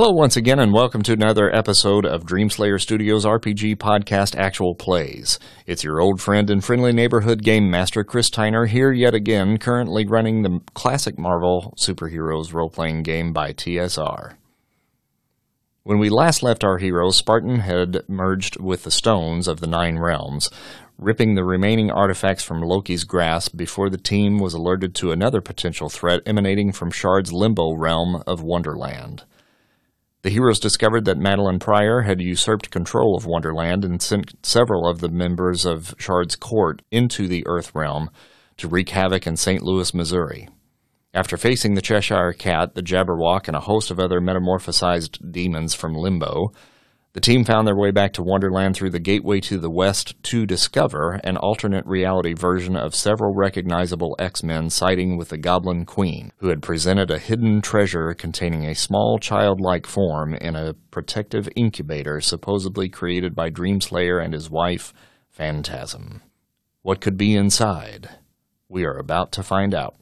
Hello, once again, and welcome to another episode of Dreamslayer Studios RPG podcast Actual Plays. It's your old friend and friendly neighborhood game master, Chris Tyner, here yet again, currently running the classic Marvel Superheroes role playing game by TSR. When we last left our heroes, Spartan had merged with the stones of the Nine Realms, ripping the remaining artifacts from Loki's grasp before the team was alerted to another potential threat emanating from Shard's limbo realm of Wonderland. The heroes discovered that Madelyne Pryor had usurped control of Wonderland and sent several of the members of Shard's court into the Earth realm to wreak havoc in St. Louis, Missouri. After facing the Cheshire Cat, the Jabberwock, and a host of other metamorphosized demons from Limbo, the team found their way back to Wonderland through the gateway to the west to discover an alternate reality version of several recognizable X Men siding with the Goblin Queen, who had presented a hidden treasure containing a small childlike form in a protective incubator supposedly created by Dreamslayer and his wife, Phantasm. What could be inside? We are about to find out.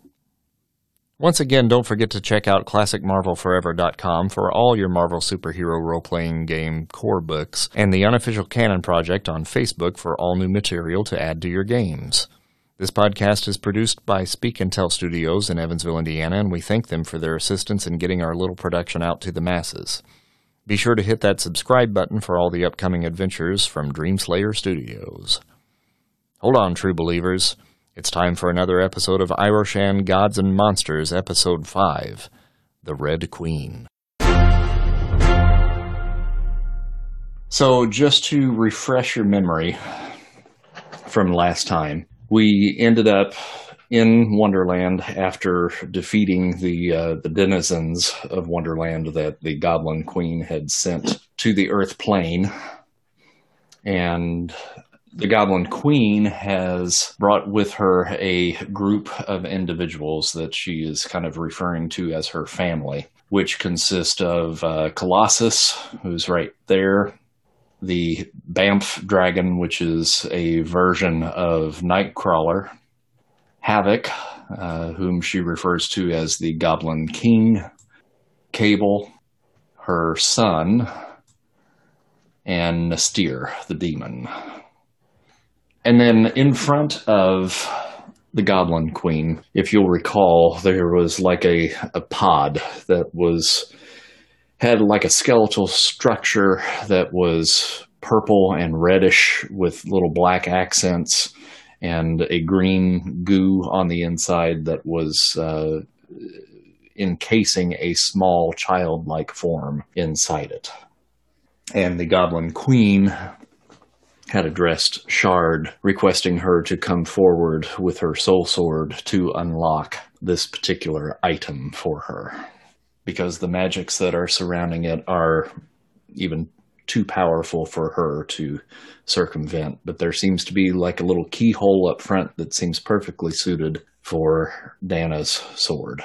Once again, don't forget to check out ClassicMarvelForever.com for all your Marvel superhero role playing game core books, and the Unofficial Canon Project on Facebook for all new material to add to your games. This podcast is produced by Speak and Tell Studios in Evansville, Indiana, and we thank them for their assistance in getting our little production out to the masses. Be sure to hit that subscribe button for all the upcoming adventures from Dreamslayer Studios. Hold on, true believers. It's time for another episode of Iroshan Gods and Monsters, Episode 5 The Red Queen. So, just to refresh your memory from last time, we ended up in Wonderland after defeating the uh, the denizens of Wonderland that the Goblin Queen had sent to the Earth plane, and the Goblin Queen has brought with her a group of individuals that she is kind of referring to as her family, which consist of uh, Colossus, who's right there, the Bamf Dragon, which is a version of Nightcrawler, Havoc, uh, whom she refers to as the Goblin King, Cable, her son, and N'astirh, the demon. And then in front of the Goblin Queen, if you'll recall, there was like a, a pod that was had like a skeletal structure that was purple and reddish with little black accents and a green goo on the inside that was uh, encasing a small childlike form inside it. And the Goblin Queen had addressed Shard, requesting her to come forward with her soul sword to unlock this particular item for her. Because the magics that are surrounding it are even too powerful for her to circumvent. But there seems to be like a little keyhole up front that seems perfectly suited for Dana's sword.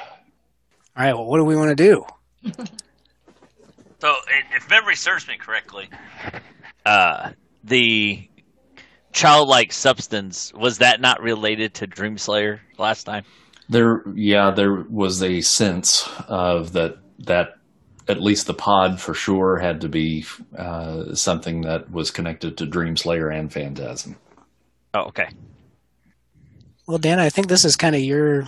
All right, well, what do we want to do? so, if memory serves me correctly, uh, the childlike substance was that not related to Dreamslayer last time? There, yeah, there was a sense of that that at least the pod for sure had to be uh, something that was connected to Dreamslayer and Phantasm. Oh, okay. Well, Dan, I think this is kind of your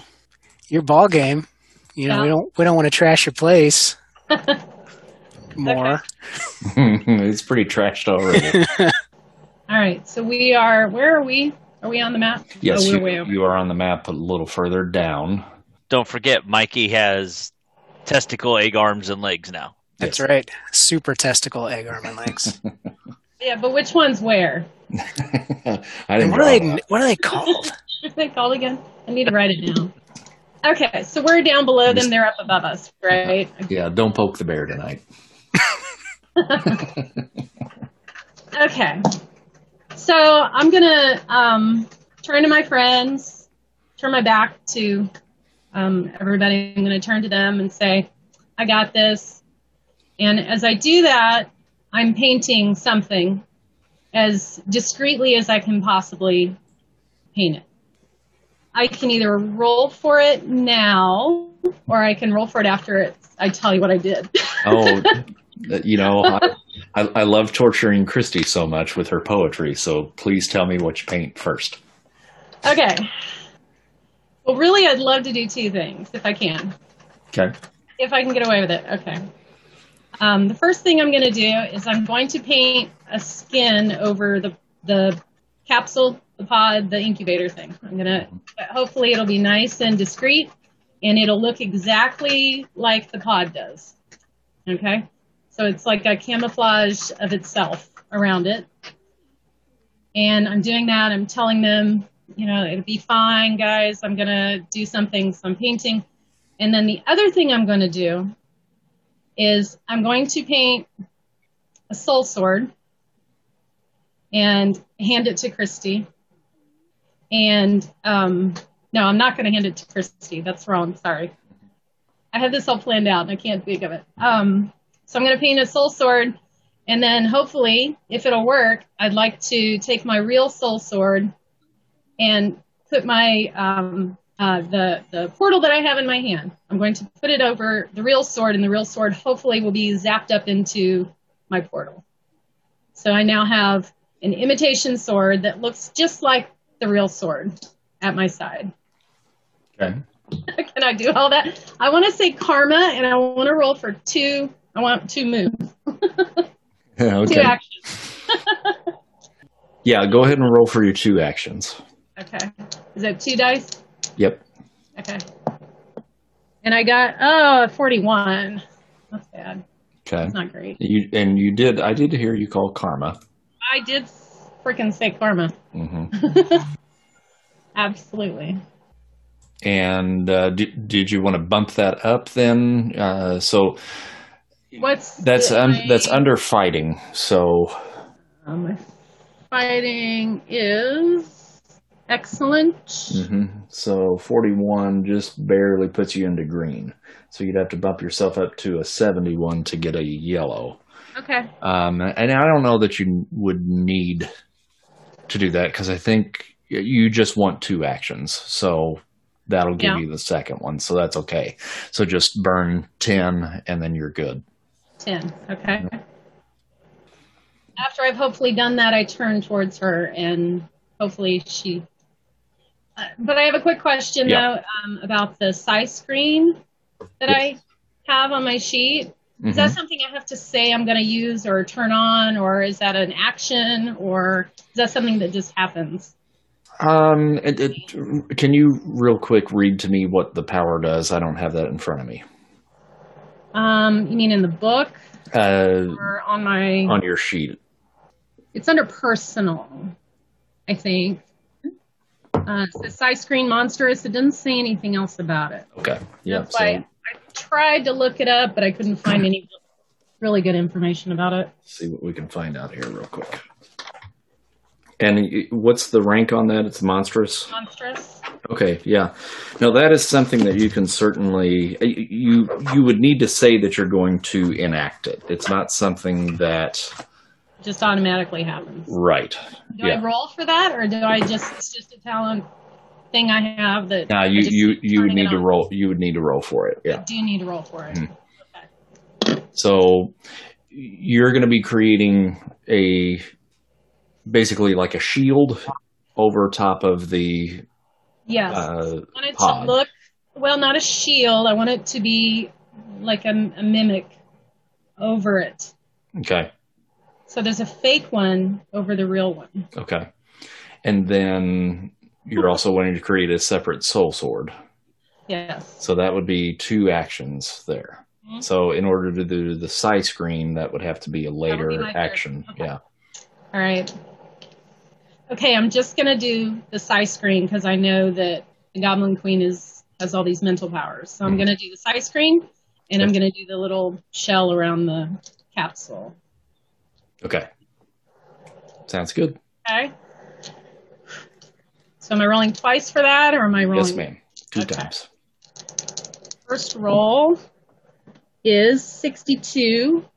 your ball game. You know, yeah. we don't we don't want to trash your place more. it's pretty trashed already. All right, so we are. Where are we? Are we on the map? Yes, oh, you, you are on the map a little further down. Don't forget, Mikey has testicle, egg arms, and legs now. That's yes. right. Super testicle, egg arm, and legs. yeah, but which one's where? I didn't what are they? That. What are they called? what are they called again? I need to write it down. Okay, so we're down below them. They're up above us, right? Yeah, don't poke the bear tonight. Okay, Okay. So I'm gonna um, turn to my friends, turn my back to um, everybody. I'm gonna turn to them and say, "I got this." And as I do that, I'm painting something as discreetly as I can possibly paint it. I can either roll for it now, or I can roll for it after I tell you what I did. Oh, you know, I, I, I love torturing Christy so much with her poetry. So please tell me what you paint first. Okay. Well, really, I'd love to do two things if I can. Okay. If I can get away with it. Okay. Um, the first thing I'm going to do is I'm going to paint a skin over the the capsule, the pod, the incubator thing. I'm going to hopefully it'll be nice and discreet, and it'll look exactly like the pod does. Okay. So it's like a camouflage of itself around it. And I'm doing that. I'm telling them, you know, it'll be fine, guys. I'm going to do something, some painting. And then the other thing I'm going to do is I'm going to paint a soul sword and hand it to Christy. And um, no, I'm not going to hand it to Christy. That's wrong. Sorry. I have this all planned out and I can't think of it. Um, so I'm going to paint a soul sword. And then hopefully, if it'll work, I'd like to take my real soul sword and put my um, uh, the the portal that I have in my hand. I'm going to put it over the real sword, and the real sword hopefully will be zapped up into my portal. So I now have an imitation sword that looks just like the real sword at my side. Okay. Can I do all that? I want to say karma, and I want to roll for two. I want two moves, okay. two actions. Yeah, go ahead and roll for your two actions. Okay. Is that two dice? Yep. Okay. And I got oh 41. That's bad. Okay. That's not great. You and you did. I did hear you call karma. I did freaking say karma. Mm-hmm. Absolutely. And uh, did, did you want to bump that up then? Uh, so What's that's the- un, that's under fighting. So um, fighting is excellent. hmm so forty one just barely puts you into green. So you'd have to bump yourself up to a seventy one to get a yellow. Okay. Um, and I don't know that you would need to do that because I think you just want two actions. So that'll give Yeah. you the second one. So that's okay. So just burn 10 and then you're good. 10. Okay. After I've hopefully done that, I turn towards her and hopefully she. Uh, but I have a quick question Yeah. though um, about the psi screen that I have on my sheet. Is that Mhm. something I have to say I'm going to use or turn on, or is that an action, or is that something that just happens? Um, it, it, can you real quick read to me what the power does? I don't have that in front of me. Um, you mean in the book Uh, or on my? on your sheet. It's under personal, I think. Uh, says psi screen monstrous. It doesn't say anything else about it. Okay. Yeah. That's why I tried to look it up, but I couldn't find any really good information about it. see what we can find out here real quick. And what's the rank on that? It's monstrous. Monstrous. Okay, yeah. Now that is something that you can certainly you you would need to say that you're going to enact it. It's not something that Just automatically happens. right. Do yeah. I roll for that, or do I just it's just a talent thing I have that? Now you you you would need to roll. You would need to roll for it. I Yeah. do need to roll for it. Mhm. Okay. So you're going to be creating a basically like a shield over top of the Yes. uh, I want it pod. to look well, not a shield. I want it to be like a, a mimic over it. okay. So there's a fake one over the real one. Okay. And then you're also wanting to create a separate soul sword. Yes. So that would be two actions there. Mhm. So in order to do the psi screen, that would have to be a later be action. Okay. Yeah. All right. Okay, I'm just gonna do the psi screen because I know that the Goblin Queen is has all these mental powers. So I'm Mhm. gonna do the psi screen, and I'm gonna do the little shell around the capsule. Okay. Sounds good. Okay. So am I rolling twice for that, or am I rolling? Yes, ma'am. Two Okay. times. First roll is sixty-two,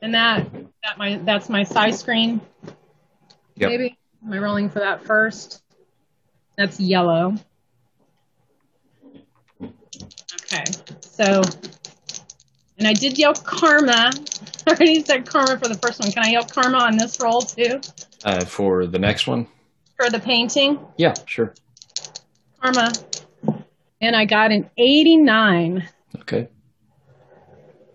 and that that my that's my psi screen. Yep. Maybe am I rolling for that first? That's yellow. Okay, so and I did yell karma. I already said karma for the first one. Can I yell karma on this roll too Uh, for the next one? for the painting? Yeah, sure. Karma, and I got an eighty-nine. Okay.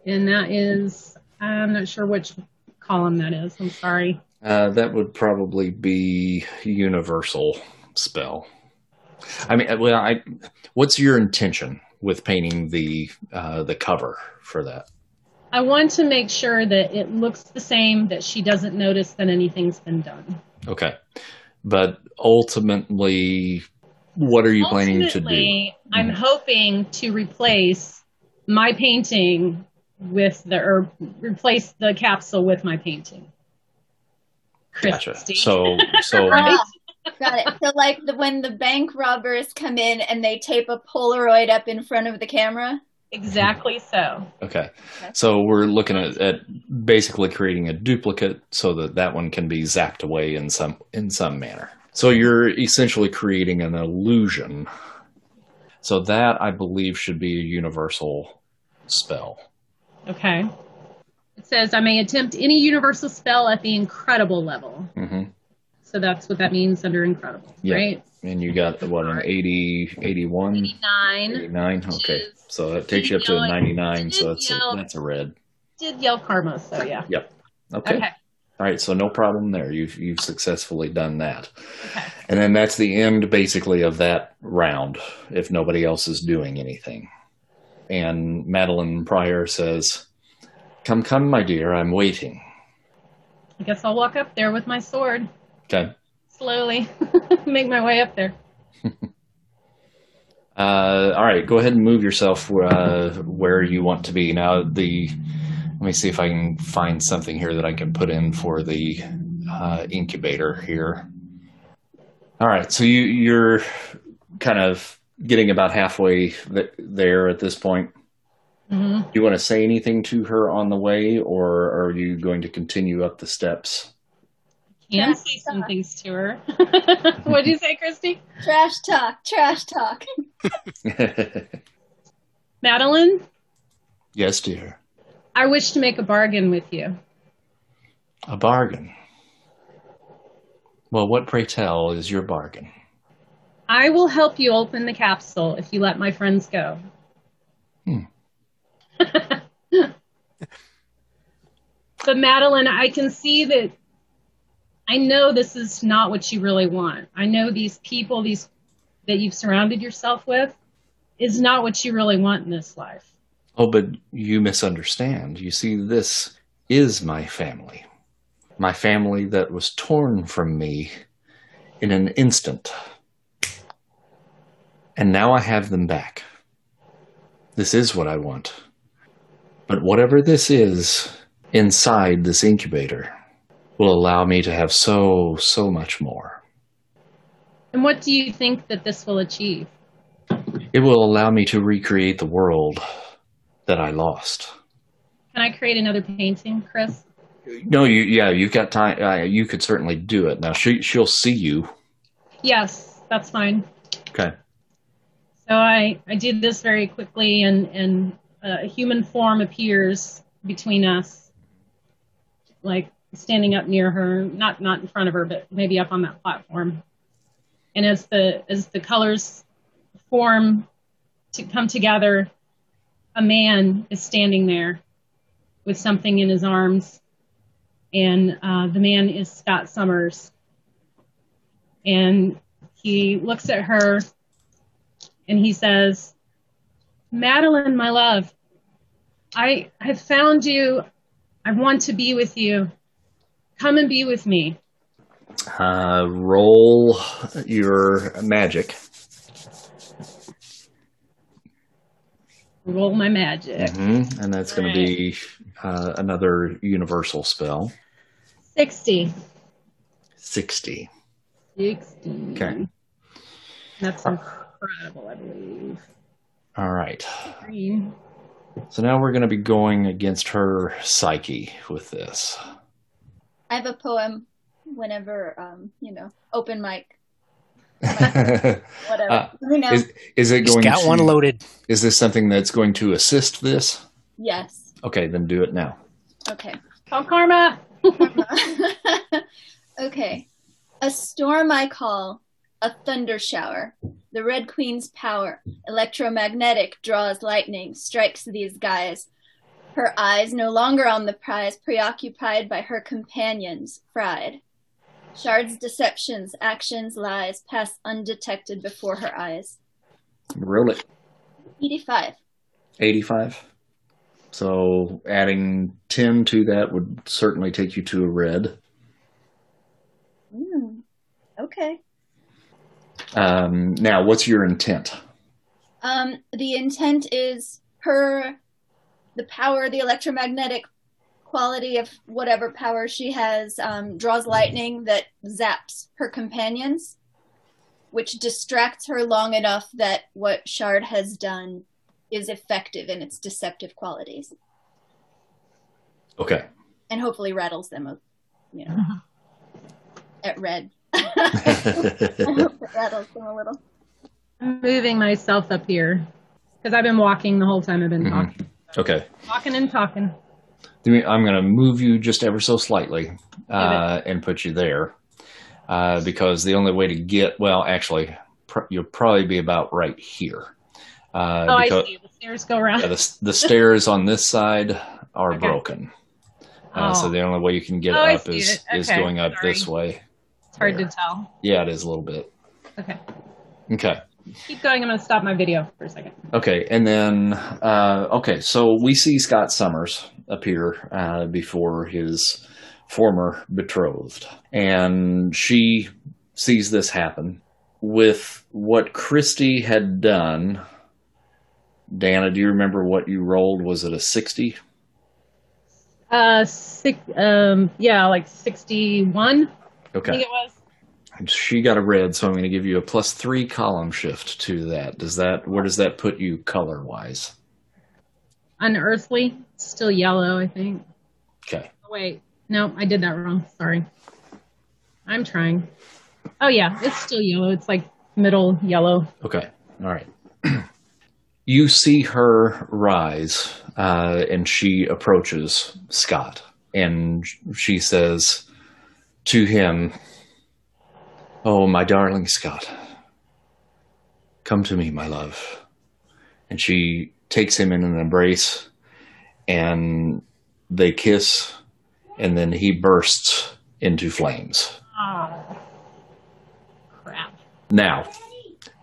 And that is, I'm not sure which column that is. I'm sorry. Uh, that would probably be universal spell. I mean, uh, well, I, what's your intention with painting the uh, the cover for that? I want to make sure that it looks the same, that she doesn't notice that anything's been done. Okay, but ultimately, what are you planning to do? Ultimately, I'm Mhm. hoping to replace my painting with the, or replace the capsule with my painting. Gotcha. So, so Right? Got it. So, like the, when the bank robbers come in and they tape a Polaroid up in front of the camera. Exactly so. Okay. So we're looking at, at basically creating a duplicate so that that one can be zapped away in some in some manner. So you're essentially creating an illusion. So that I believe should be a universal spell. Okay. It says I may attempt any universal spell at the incredible level. hmm So that's what that means under incredible, Yeah. right? And you got the what an 80 81 89. 89 okay. So that takes you up to a 99 so that's a, that's a red. Did yell karma, so yeah. Yep. Okay. Okay. All right, so no problem there. You've you've successfully done that. Okay. And then that's the end basically of that round if nobody else is doing anything. And Madelyne Pryor says, Come, come, my dear, I'm waiting. I guess I'll walk up there with my sword Okay. slowly, make my way up there. Uh, all right, go ahead and move yourself uh, where you want to be. Now, the let me see if I can find something here that I can put in for the uh, incubator here. All right, so you you're kind of getting about halfway th- there at this point. Hmm Do you want to say anything to her on the way, or are you going to continue up the steps? I can Yeah. say some things to her. what do you say, Christy? Trash talk, trash talk. Madelyne, yes, dear. I wish to make a bargain with you. A bargain. Well, what pray tell is your bargain? I will help you open the capsule if you let my friends go. Hmm. But Madelyne, I can see that I know this is not what you really want. I know these people, these that you've surrounded yourself with, is not what you really want in this life. Oh, but you misunderstand. You see, this is my family. My family that was torn from me in an instant. And now I have them back. This is what I want. But whatever this is inside this incubator will allow me to have so, so much more. And what do you think that this will achieve? It will allow me to recreate the world that I lost. Can I create another painting, Chris? No, you yeah, you've got time. Uh, you could certainly do it. Now she she'll see you. Yes, that's fine. Okay. So I, I did this very quickly, and, and a human form appears between us, like standing up near her, not not in front of her, but maybe up on that platform. And as the as the colors form to come together, a man is standing there with something in his arms, and uh, the man is Scott Summers. And he looks at her and he says, Madelyne, my love, I have found you. I want to be with you. Come and be with me. Uh, roll your magic. Roll my magic. hmm And that's going to be uh, another universal spell. 60. 60. 60. Okay. That's incredible, I believe. All right. Three. So now we're going to be going against her psyche with this. I have a poem whenever, um, you know, open mic, is, whatever. Uh, Let know. is it He's going got to, one loaded. Is this something that's going to assist this? yes. Okay, then do it now. Okay. Call karma. okay. A storm I call, a thunder shower. The Red Queen's power, electromagnetic, draws lightning, strikes these guys. Her eyes no longer on the prize, preoccupied by her companions, fried. Shard's deceptions, actions, lies pass undetected before her eyes. Roll it. 85. 85. So adding 10 to that would certainly take you to a red. Mm, okay. Um, now, what's your intent? Um, the intent is her, the power, the electromagnetic quality of whatever power she has um, draws lightning that zaps her companions, which distracts her long enough that what Shard has done is effective in its deceptive qualities, Okay. and hopefully rattles them, up, you know, at red. I hope it rattles them a little. I'm moving myself up here because I've been walking the whole time I've been Mhm. talking. Okay. Walking and talking. I'm going to move you just ever so slightly uh, and put you there uh, because the only way to get, well, actually, pr- you'll probably be about right here. Uh, Oh, because, I see. The stairs go around. Yeah, the, the stairs on this side are Okay. broken. Uh, So Oh. the only way you can get Oh, up see is, it. is Okay, going up sorry. this way. It's hard there. to tell. Yeah, it is a little bit. Okay. Okay. Keep going. I'm going to stop my video for a second. Okay, and then uh, okay, so we see Scott Summers appear uh, before his former betrothed, and she sees this happen with what Christy had done. Dana, do you remember what you rolled? Was it a sixty? Uh, six, um, yeah, like 61, I think Okay, it was. she got a red, so I'm going to give you a plus three column shift to that. Does that where does that put you color wise? Unearthly. Still yellow, I think. Okay. Oh, wait. No, I did that wrong. Sorry. I'm trying. Oh, yeah, it's still yellow. It's like middle yellow. Okay. All right. you see her rise, uh, and she approaches Scott, and she says to him, Oh, my darling Scott, come to me, my love. And she takes him in an embrace, and they kiss, and then he bursts into flames. Oh. Crap. Now,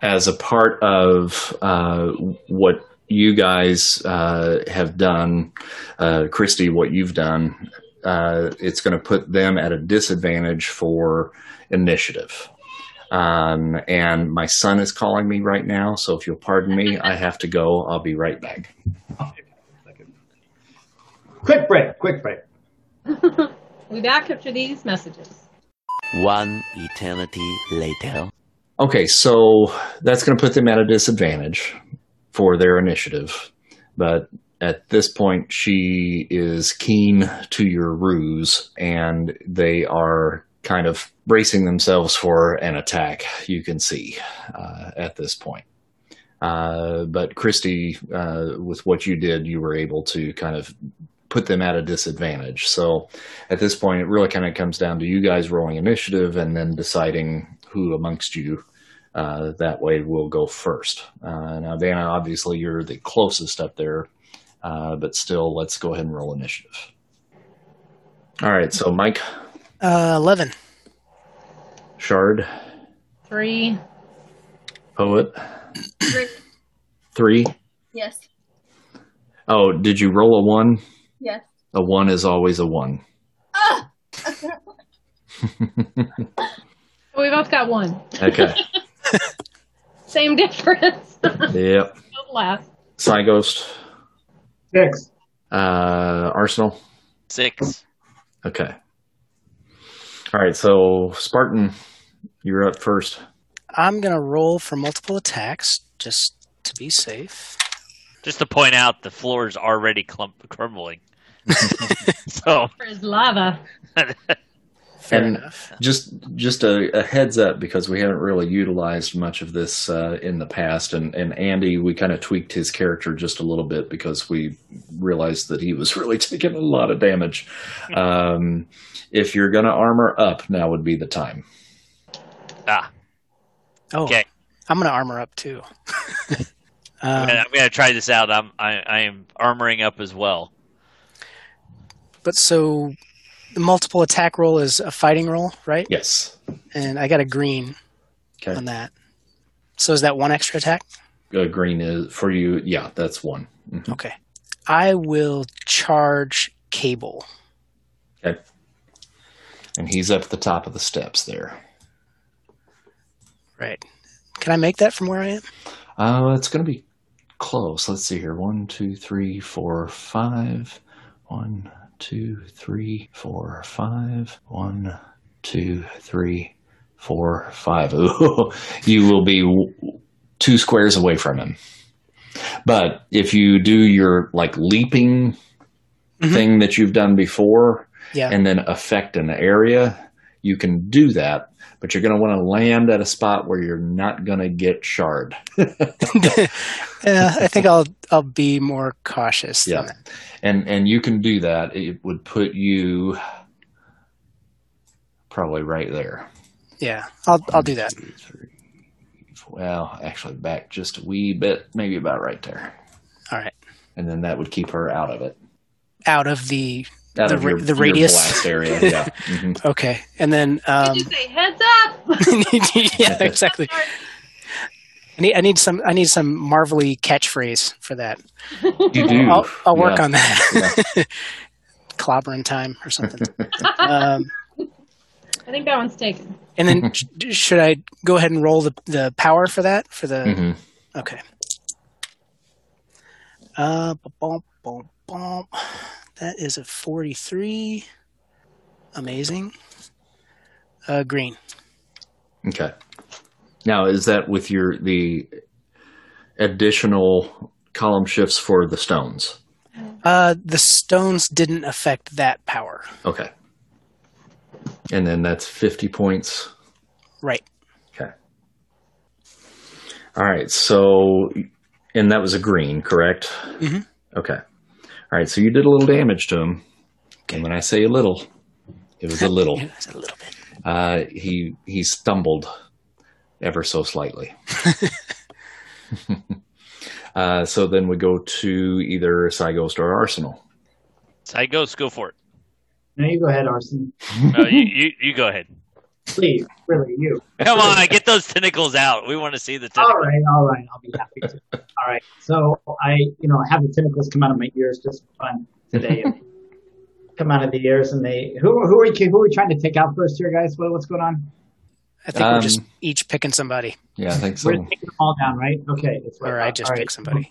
as a part of uh, what you guys uh, have done, uh, Christy, what you've done, uh, it's going to put them at a disadvantage for initiative. Um, and my son is calling me right now, so if you'll pardon me, I have to go. I'll be right back. Quick break, quick break. We'll be back after these messages. One eternity later. Okay, so that's going to put them at a disadvantage for their initiative. But at this point, she is keen to your ruse, and they are kind of bracing themselves for an attack, you can see uh, at this point. Uh, but Christy, uh, with what you did, you were able to kind of put them at a disadvantage. So at this point, it really kind of comes down to you guys rolling initiative and then deciding who amongst you uh, that way will go first. Uh, now, Dana, obviously you're the closest up there, uh, but still, let's go ahead and roll initiative. All right, so Mike, Uh, 11. Shard, Three. Poet, Three. three. Yes. Oh, did you roll a one? Yes. A one is always a one. Ah! We both got one. Okay. Same difference. yep. Both last. Psyghost, Six. uh, Arsenal. Six. Okay. All right, so Spartan, you're up first. I'm gonna roll for multiple attacks just to be safe. Just to point out, the floor is already clump- crumbling. so For his lava. Fair And enough. Just just a, a heads up because we haven't really utilized much of this uh, in the past, and and Andy, we kind of tweaked his character just a little bit because we realized that he was really taking a lot of damage. Um, if you're going to armor up, now would be the time. ah, Oh, okay. I'm gonna armor up too. um, And I'm gonna try this out. I'm I, I am armoring up as well. but so the multiple attack roll is a fighting roll, right? Yes. And I got a green Okay. on that. So is that one extra attack? Uh, green is for you. Yeah, that's one. Mhm. Okay. I will charge cable. Okay. And he's up at the top of the steps there. Right. Can I make that from where I am? Uh, it's going to be close. Let's see here. One, two, three, four, five. One, two, three, four, five. One, two, three, four, five. Ooh, you will be two squares away from him. But if you do your like leaping Mhm. thing that you've done before, Yeah. and then affect an area, you can do that. But you're going to want to land at a spot where you're not going to get shard. yeah, I think I'll I'll be more cautious. than Yeah. that. and and you can do that. It would put you probably right there. Yeah. I'll I'll do that. Two, three, four. Well, actually, back just a wee bit, maybe about right there, All right. and then that would keep her out of it, Out of the out The of your, the your radius? blast area. Yeah. Mhm. okay, and then um, Did you say heads up? yeah, exactly. I need I need some I need some marvelly catchphrase for that. You do. I'll, I'll work Yeah. on that. Clobbering time or something. um, I think that one's taken. and then sh- should I go ahead and roll the the power for that for the Mhm. Okay. Uh, bum, bum, bum. That is a 43. Amazing. Uh, green. Okay. Now, is that with your the additional column shifts for the stones? Uh, the stones didn't affect that power. Okay. And then that's 50 points. Right. Okay. All right. So, and that was a green, correct? Mhm. Okay. All right. So you did a little damage to him. And when I say a little, it was a little. Yeah, it's a little bit. Uh, he he stumbled ever so slightly. uh, so then we go to either Psyghost or Arsenal. Psychos, go for it. Now you go ahead, Arson. No, you, you you go ahead. Please, really, you. Come on, get those tentacles out. We want to see the All tentacles. right, all right. I'll be happy to. All right. So I, you know, I have the tentacles come out of my ears just for fun today. come out of the ears, and they who who are you, who are we trying to take out first here, guys? What, what's going on? I think we're just Um, each picking somebody. Yeah, I think so. We're taking them all down, right? Okay. That's Or I just all right. pick somebody.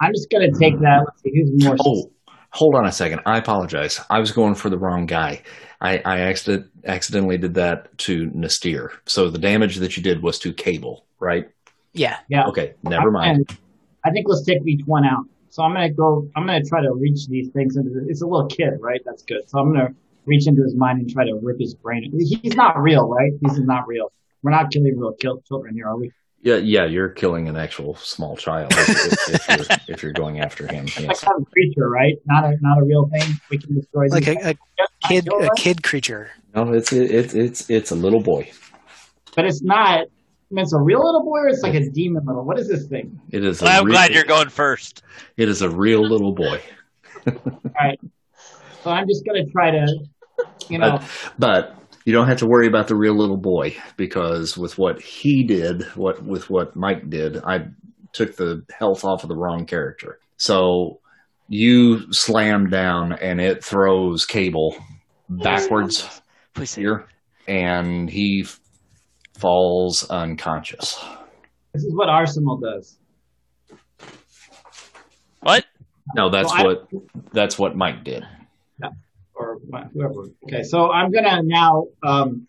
I'm just gonna take that. Let's see who's more. Oh, hold on a second. I apologize. I was going for the wrong guy. I, I accident, accidentally did that to N'astirh. So the damage that you did was to Cable, right? Yeah. Yeah. Okay, never mind. And I think let's take each one out. So I'm gonna go. I'm gonna try to reach these things into. The, it's a little kid, right? That's good. So I'm gonna reach into his mind and try to rip his brain. He's not real, right? This is not real. We're not killing real kill- children here, are we? Yeah, yeah, you're killing an actual small child if, if, if, you're, if you're going after him. Like Yes. kind of creature, right? Not a not a real thing. We can destroy Like a, a kid, a kid creature. No, it's it's it's it's a little boy. but it's not. I mean, it's a real little boy, or it's like a demon little. What is this thing? It is. A I'm real, glad you're going first. It is a real little boy. All right. So I'm just gonna try to, you know, But you don't have to worry about the real little boy because with what he did, what with what Mike did, I took the health off of the wrong character. So you slam down and it throws Cable backwards Please here, and he f- falls unconscious. this is what Arsenal does. what? No, that's Well, I- what that's what Mike did. Or or whoever. Okay, so I'm gonna now. Um,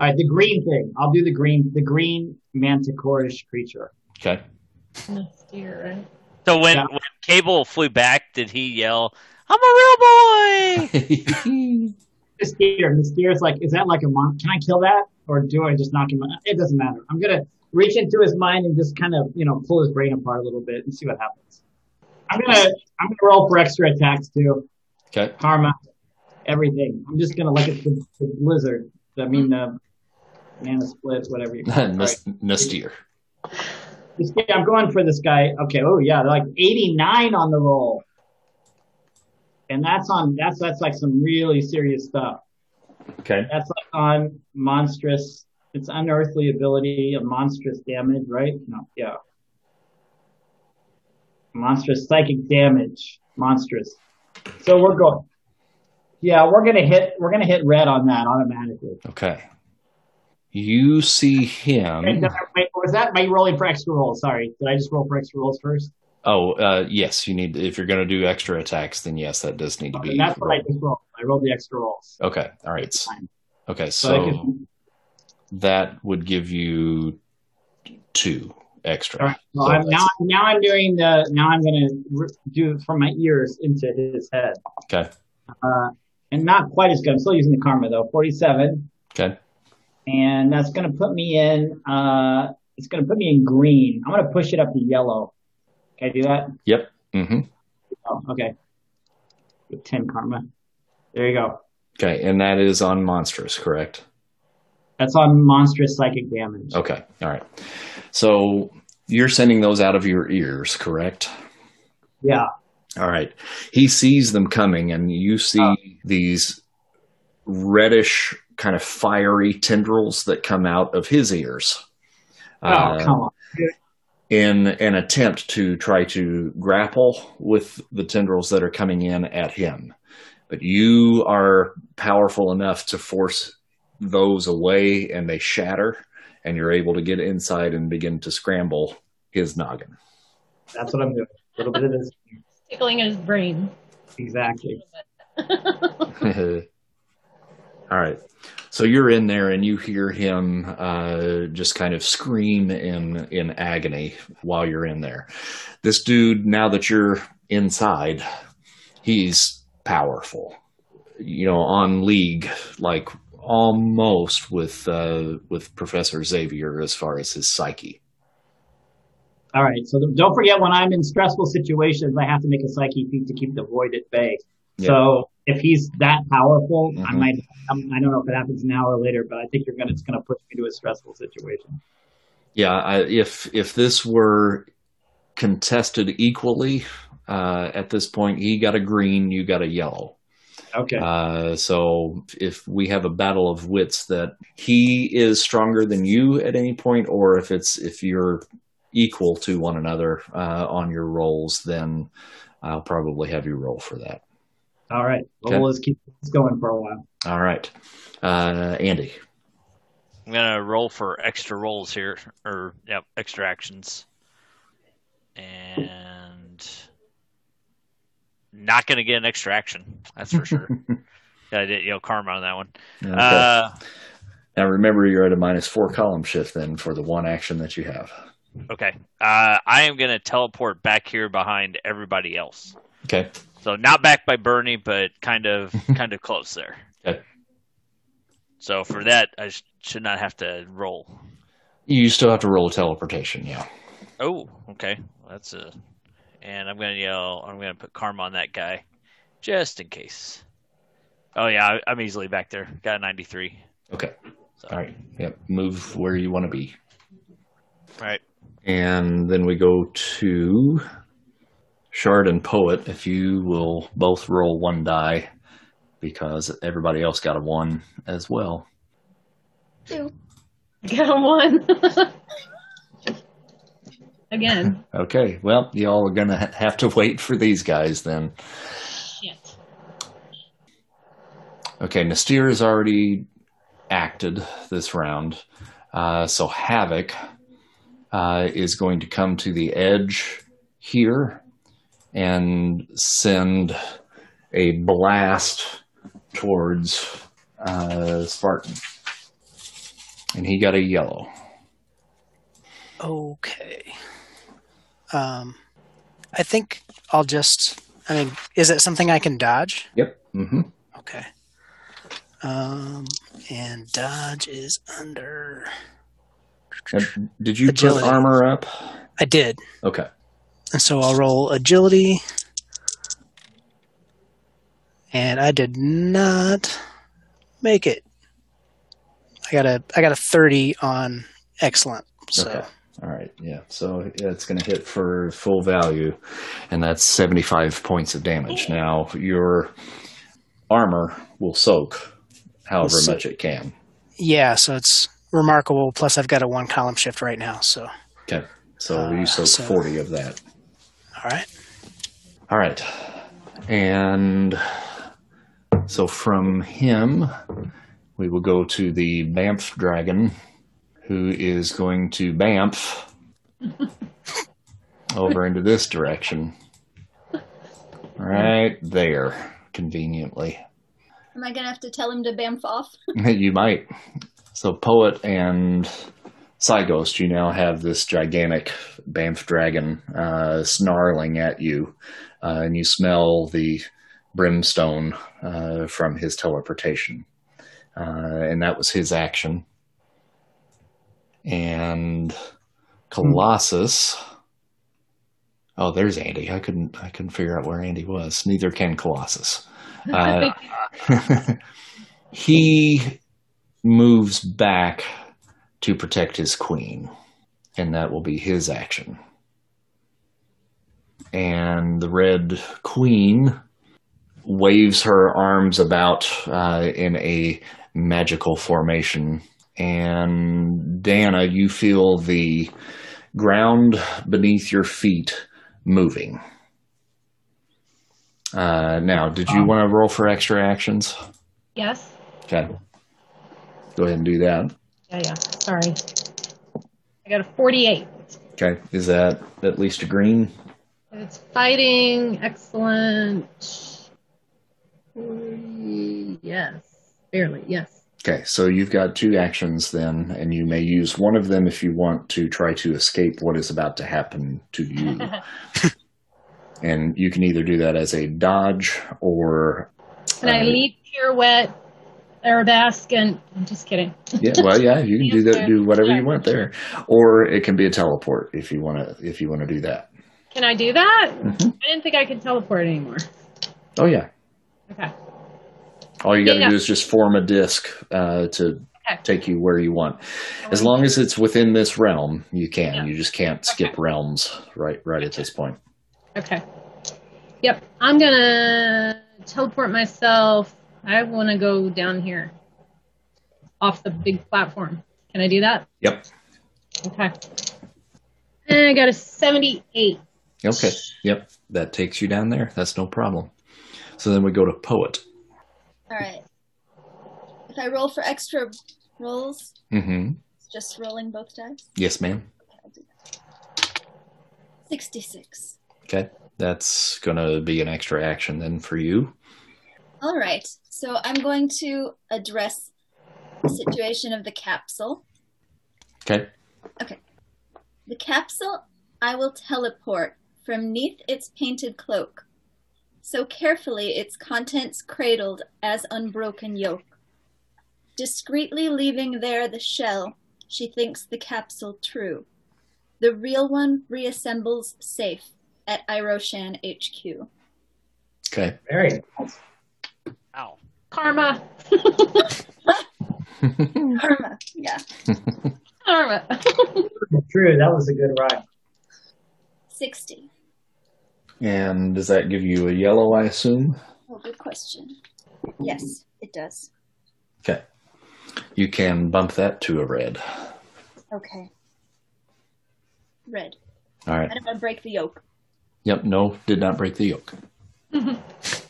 all right, the green thing. I'll do the green, the green manticorish creature. Okay. Steer, right? So when, Yeah. when Cable flew back, did he yell, "I'm a real boy"? The steer. The steer's like, is that like a mon? Can I kill that, or do I just knock him? out? It doesn't matter. I'm gonna reach into his mind and just kind of, you know, pull his brain apart a little bit and see what happens. I'm gonna, I'm gonna roll for extra attacks too. okay. Karma, everything. I'm just gonna look at the, the blizzard. I mean, the mana splits, whatever you call it. All right. Nas- N'astirh. This guy- I'm going for this guy. Okay. Oh yeah, they're like 89 on the roll, and that's on. That's that's like some really serious stuff. Okay. That's like on monstrous. It's unearthly ability of monstrous damage, right? No, yeah. Monstrous psychic damage. Monstrous. So we're going. Yeah, we're gonna hit. We're gonna hit red on that automatically. Okay. You see him. wait, was that my rolling for extra rolls? Sorry, did I just roll for extra rolls first? Oh, uh, yes. You need if you're going to do extra attacks, then yes, that does need to be. That's what I just rolled. I rolled the extra rolls. Okay. All right. Okay. So, So that would give you two extra. all right. Well, So I'm, now, now I'm doing the. Now I'm going to do from my ears into his head, Okay. uh, and not quite as good. I'm still using the karma though. 47, Okay. and that's going to put me in. Uh, it's going to put me in green. I'm going to push it up to yellow. Can I do that? Yep. Mm-hmm. Oh, okay. With 10 karma. There you go. Okay. And that is on monstrous, correct? That's on monstrous psychic damage. Okay. All right. So you're sending those out of your ears, correct? Yeah. All right. He sees them coming, and you see these reddish, kind of fiery tendrils that come out of his ears. Oh, Uh, come on. in an attempt to try to grapple with the tendrils that are coming in at him. But you are powerful enough to force those away and they shatter, and you're able to get inside and begin to scramble his noggin. That's what I'm doing. A little bit of this. Tickling his brain. Exactly. All right. So you're in there and you hear him uh, just kind of scream in in agony while you're in there. This dude, now that you're inside, he's powerful. You know, on league, like almost with uh, with Professor Xavier as far as his psyche. All right. So don't forget when I'm in stressful situations, I have to make a psyche feat to keep the void at bay. Yeah. So if he's that powerful, I Mhm. might. I'm, I don't know if it happens now or later, but I think you're gonna. It's gonna push me to a stressful situation. Yeah, I, if if this were contested equally uh, at this point, he got a green, you got a yellow. Okay. Uh, so if we have a battle of wits that he is stronger than you at any point, or if it's if you're equal to one another uh, on your rolls, then I'll probably have you roll for that. All right. Well, okay. we'll just keep this going for a while. All right, uh, Andy. I'm gonna roll for extra rolls here, or yep, extra actions, and not gonna get an extra action. That's for sure. I did, you know, karma on that one. Okay. Uh, now remember, you're at a minus four column shift then for the one action that you have. Okay. Uh, I am gonna teleport back here behind everybody else. Okay. So not back by Bernie, but kind of kind of close there. Okay. So for that, I sh- should not have to roll. You still have to roll a teleportation, yeah. Oh, okay. That's a. And I'm gonna yell. I'm gonna put karma on that guy, just in case. Oh yeah, I, I'm easily back there. Got a 93. Okay. So, All right. Yep. Move where you want to be. Right. And then we go to Shard and Poet. If you will both roll one die, because everybody else got a one as well. Two. Got a one. Again. Okay. Well, y'all are gonna have to wait for these guys then. Shit. Okay. N'astirh has already acted this round, uh, so Havoc uh, is going to come to the edge here and send a blast towards uh, Spartan. And he got a yellow. Okay. Um, I think I'll just. I mean, is it something I can dodge? Yep. Mm-hmm. Okay. Um, and dodge is under. Did you Agility. put armor up? I did, Okay. and so I'll roll agility. And I did not make it. I got a I got a thirty on excellent. So Okay. All right. Yeah. So yeah, it's going to hit for full value, and that's 75 points of damage. Now, your armor will soak however much it can. yeah, so it's remarkable. Plus, I've got a one column shift right now. So Okay. So Uh, you soak so- 40 of that. all right. All right. And so from him, we will go to the Bamf dragon, who is going to Bamf over into this direction. Right there, conveniently. Am I gonna have to tell him to bamf off? you might. So, Poet and Psyghost, you now have this gigantic Bamf dragon uh, snarling at you, uh, and you smell the brimstone uh, from his teleportation. Uh, and that was his action. And Colossus. Oh, there's Andy. I couldn't. I couldn't figure out where Andy was. Neither can Colossus. Uh, he moves back to protect his queen, and that will be his action. And the red queen waves her arms about uh, in a magical formation. And Dana, you feel the ground beneath your feet moving. Uh, now, did you want to roll for extra actions? Yes. Okay. Go ahead and do that. Yeah, yeah. Sorry. I got a 48. Okay. Is that at least a green? It's fighting. Excellent. 40, yes. Barely. Yes. Okay, so you've got two actions then, and you may use one of them if you want to try to escape what is about to happen to you. and you can either do that as a dodge or. Can I uh, leap, pirouette, arabesque, and I'm just kidding. Yeah, well, yeah, you can do that. Do whatever you want there, or it can be a teleport if you want to. If you want to do that. Can I do that? Mhm. I didn't think I could teleport anymore. Oh yeah, Okay. all you got to Yeah. do is just form a disc uh, to Okay. take you where you want. As long as it's within this realm, you can. Yeah. You just can't skip realms right right at this point. Okay. Yep. I'm gonna teleport myself. I want to go down here, off the big platform. Can I do that? Yep. Okay. And I got a 78. Okay. Yep. That takes you down there. That's no problem. So then we go to poet. All right. If I roll for extra rolls, Mm-hmm. just rolling both dice. Yes, ma'am. I'll do that. Sixty-six. Okay. That's gonna be an extra action then for you. All right. So I'm going to address the situation of the capsule. Okay. Okay. The capsule I will teleport from neath its painted cloak, so carefully its contents cradled as unbroken yoke. Discreetly leaving there the shell, she thinks the capsule true. The real one reassembles safe at Iroshan HQ. Okay. Very nice. Ow. Karma. Karma. Yeah. Karma. True, that was a good ride. 60. and does that give you a yellow, I assume? Oh, good question. Yes, it does. Okay. You can bump that to a red. Okay. Red. All right. I don't want to break the yoke. Yep, no, did not break the yoke.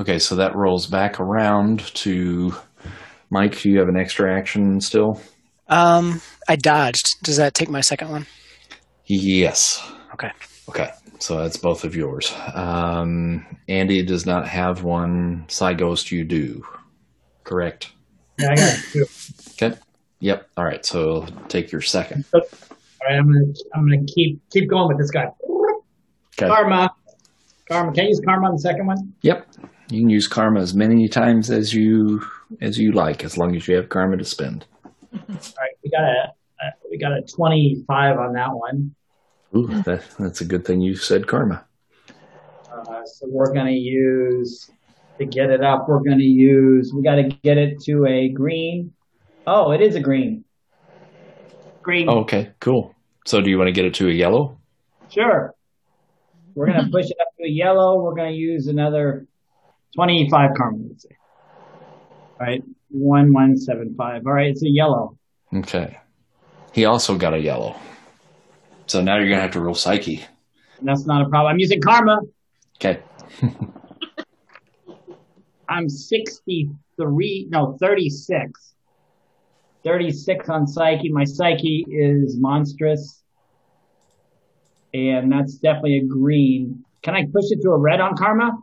okay, so that rolls back around to Mike. Do You have an extra action still? Um, I dodged. Does that take my second one? Yes. Okay. Okay. So that's both of yours. Um, Andy does not have one. Ghost, you do. Correct. Yeah, I got two. Okay. Yep. All right. So take your second. All right, I'm gonna I'm gonna keep keep going with this guy. Okay. Karma. Karma. Can I use karma on the second one? Yep. You can use karma as many times as you as you like, as long as you have karma to spend. All right, we got a uh, we got a 25 on that one. Ooh, that, that's a good thing you said karma. Uh, so we're gonna use to get it up. We're gonna use. We got to get it to a green. Oh, it is a green. Green. Oh, okay, cool. So do you want to get it to a yellow? Sure. We're gonna push it up to a yellow. We're gonna use another 25 karma. Let's see. All right, one one seven five. All right, it's a yellow. Okay. He also got a yellow. So now you're gonna have to roll psyche. That's not a problem. I'm using karma. Okay. I'm 63, no, 36. 36 on Psyche. My Psyche is monstrous. And that's definitely a green. Can I push it to a red on Karma?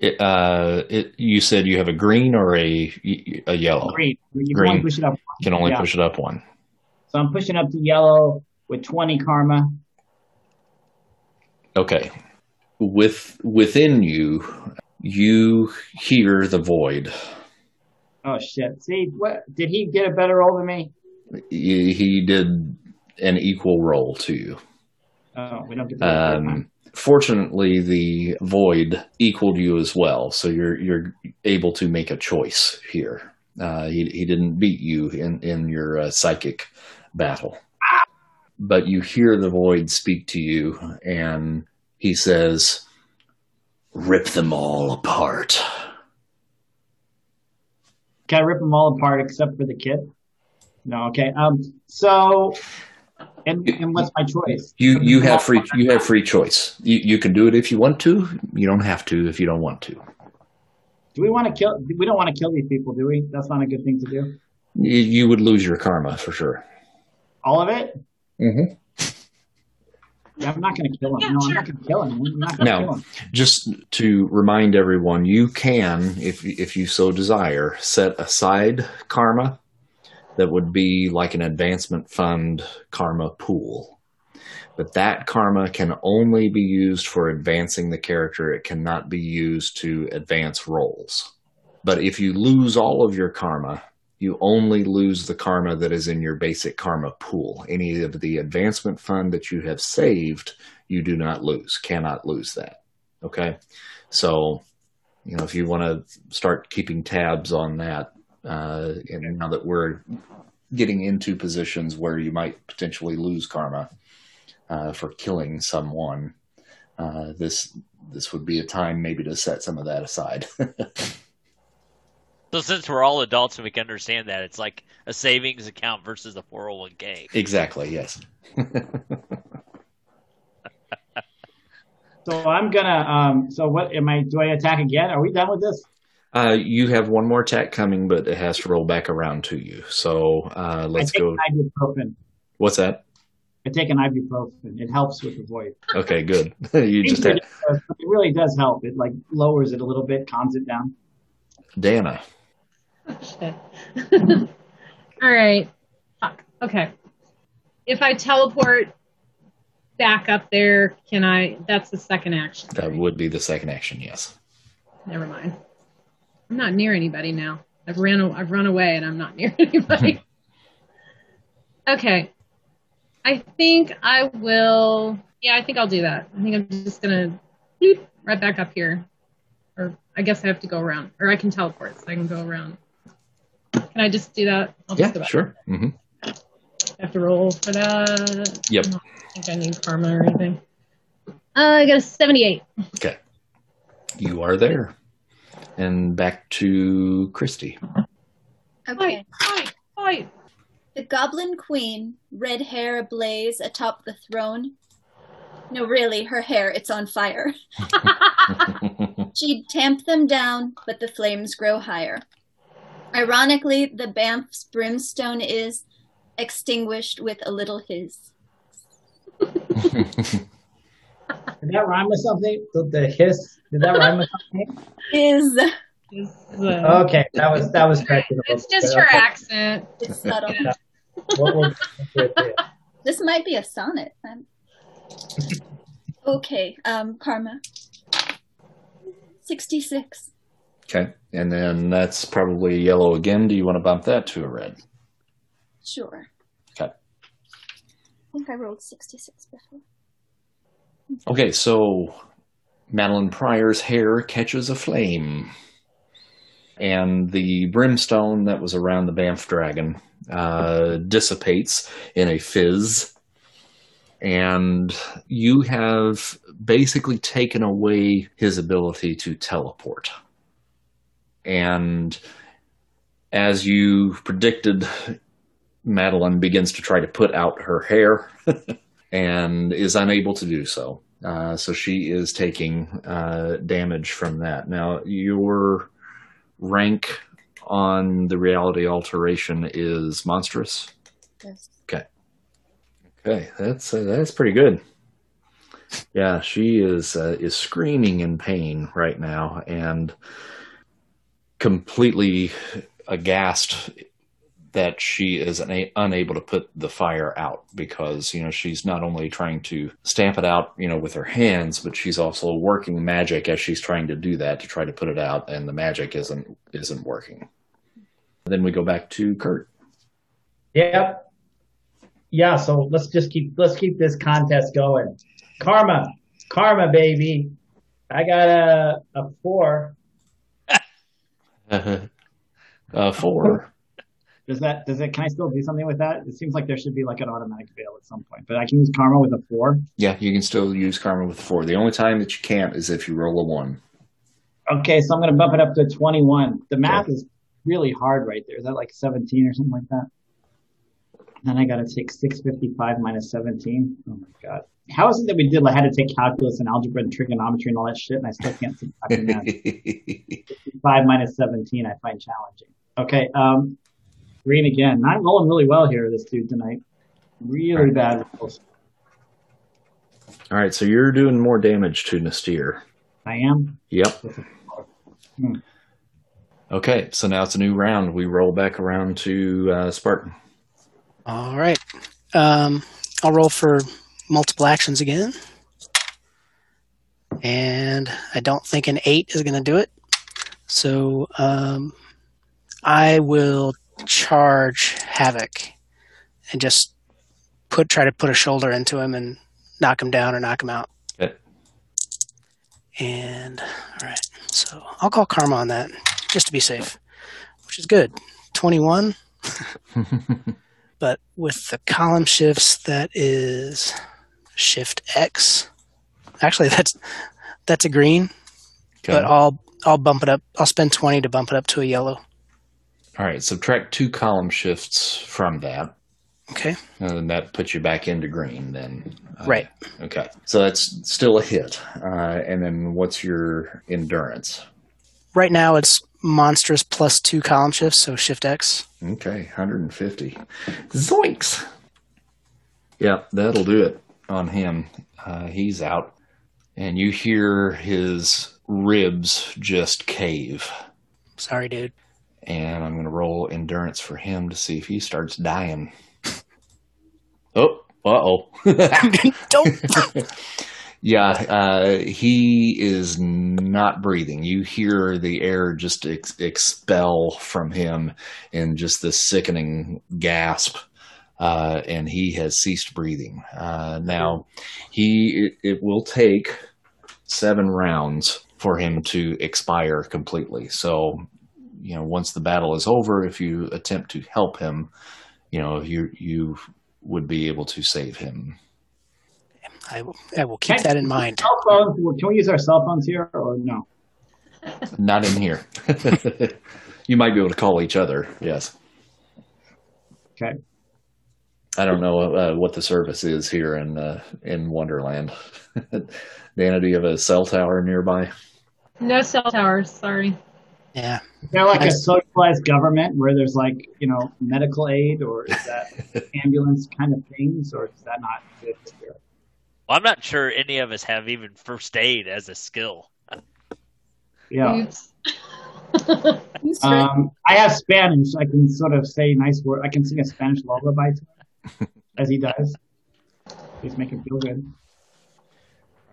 It, uh, it, you said you have a green or a a yellow. Green. You can Green. only push it up. You can only Yeah. push it up one. So I'm pushing up to yellow with 20 Karma. Okay. With within you, you hear the void. Oh shit. See, what did he get a better roll than me? He, he did an equal roll to you. Oh, we don't get that. Um, fortunately, the void equaled you as well, so you're you're able to make a choice here. Uh, he he didn't beat you in in your uh, psychic battle, but you hear the void speak to you, and he says, "Rip them all apart." Can I rip them all apart except for the kid? No, okay. Um, so, and, and what's my choice? You you have free you have free choice. You you can do it if you want to. You don't have to if you don't want to. Do we want to kill? We don't want to kill these people, do we? That's not a good thing to do. You, you would lose your karma for sure. All of it? Mm-hmm. Yeah, I'm not going to kill him. Yeah, no, sure. I'm not going to kill him. I'm not going No. kill him. just to remind everyone, you can, if if you so desire, set aside karma that would be like an advancement fund karma pool. But that karma can only be used for advancing the character. It cannot be used to advance roles. But if you lose all of your karma, you only lose the karma that is in your basic karma pool. Any of the advancement fund that you have saved, you do not lose, cannot lose that. Okay. So, you know, if you want to start keeping tabs on that, uh, and now that we're getting into positions where you might potentially lose karma uh, for killing someone, uh, this this would be a time maybe to set some of that aside. So since we're all adults and we can understand that, it's like a savings account versus a 401k. exactly. Yes. So I'm gonna. Um. So what am I? Do I attack again? Are we done with this? Uh, you have one more attack coming, but it has to roll back around to you. So uh, let's I take go. an ibuprofen. What's that? I take an ibuprofen. It helps with the void. Okay, good. you just had it really does help. It like lowers it a little bit, calms it down. Dana. Shit. All right. Fuck. Okay. If I teleport back up there, can I? That's the second action. That would be the second action. Yes. Never mind. I'm not near anybody now. I've ran. I've run away, and I'm not near anybody. okay. I think I will. Yeah, I think I'll do that. I think I'm just gonna right back up here, or I guess I have to go around, or I can teleport, so I can go around. Can I just do that? I'll just Yeah. Sure. hmm I have to roll for that. Yep. I don't think I need karma or anything. Uh, I got a 78. Okay. You are there. And back to Christy. Okay. Fight, fight. The Goblin Queen, red hair ablaze atop the throne. No, really, her hair, it's on fire. She'd tamp them down, but the flames grow higher. Ironically, the Bamf's brimstone is extinguished with a little his. Did that rhyme with something? The, the hiss? Did that rhyme with something? Is Okay, that was that was questionable. it's just her accent. it's subtle. We'll it. This might be a sonnet. Um, okay, um, Karma. 66. Okay. And then that's probably yellow again. Do you want to bump that to a red? Sure. Okay. I think I rolled 66 before. Okay, so Madelyne Pryor's hair catches a flame. And the brimstone that was around the Bamf dragon uh, dissipates in a fizz. And you have basically taken away his ability to teleport. And as you predicted, Madelyne begins to try to put out her hair and is unable to do so. Uh, so she is taking uh, damage from that. Now, your rank on the reality alteration is monstrous. Yes. Okay, that's uh, that's pretty good. Yeah, she is uh, is screaming in pain right now and completely aghast that she is una- unable to put the fire out because you know she's not only trying to stamp it out you know with her hands but she's also working magic as she's trying to do that to try to put it out and the magic isn't isn't working then we go back to kurt Yep. Yeah, so let's just keep let's keep this contest going. Karma. Karma baby. I got a a four. uh, four Does that does it can I still do something with that? It seems like there should be like an automatic fail at some point. But I can use karma with a four. yeah you can still use karma with a four the only time that you can't is if you roll a one Okay, so I'm gonna bump it up to twenty one. The math is really hard right there. Is that like seventeen or something like that? Then I gotta take six fifty five minus seventeen. Oh my god. How is it that we did like had to take calculus and algebra and trigonometry and all that shit and I still can't subtract math? five minus 17 I find challenging. Okay, um, green again. Not rolling really well here, this dude tonight. Really bad rolls. All right, so you're doing more damage to N'astirh. I am. Yep. Hmm. Okay, so now it's a new round. We roll back around to uh, Spartan. All right. Um, I'll roll for multiple actions again. And I don't think an eight is going to do it. So um, I will charge Havoc and just put try to put a shoulder into him and knock him down or knock him out. Okay. And all right. So I'll call Karma on that just to be safe, which is good. 21. but with the column shifts, that is shift X. Actually, that's that's a green, Okay. but I'll I'll bump it up. I'll spend 20 to bump it up to a yellow. All right, subtract two column shifts from that, Okay. and that puts you back into green. Then, Uh, Right. Okay, so that's still a hit. Uh, and then, what's your endurance? Right now it's monstrous plus two column shifts, so shift X. Okay, 150. Zoinks! Yep, that'll do it on him. Uh, he's out. And you hear his ribs just cave. Sorry, dude. And I'm going to roll endurance for him to see if he starts dying. Oh, uh oh. Don't. yeah, uh, he is not breathing. You hear the air just ex- expel from him in just this sickening gasp. Uh, and he has ceased breathing. Uh, now, he it, it will take seven rounds for him to expire completely. So, you know, once the battle is over, if you attempt to help him, you know, you you would be able to save him. I will, I will keep that in mind. Cell phones. Can we use our cell phones here or no? Not in here. you might be able to call each other. Yes. Okay. I don't know uh, what the service is here in uh, in Wonderland. Dana, do you have a cell tower nearby? No cell towers. Sorry. Yeah. Is there like a I- socialized government where there's like, you know, medical aid or is that ambulance kind of things or is that not exist here? Well, I'm not sure any of us have even first aid as a skill. Yeah. Oops. Who's first? Um, I have Spanish. I can sort of say nice words. I can sing a Spanish lullaby to him, as he does. Just make him feel good.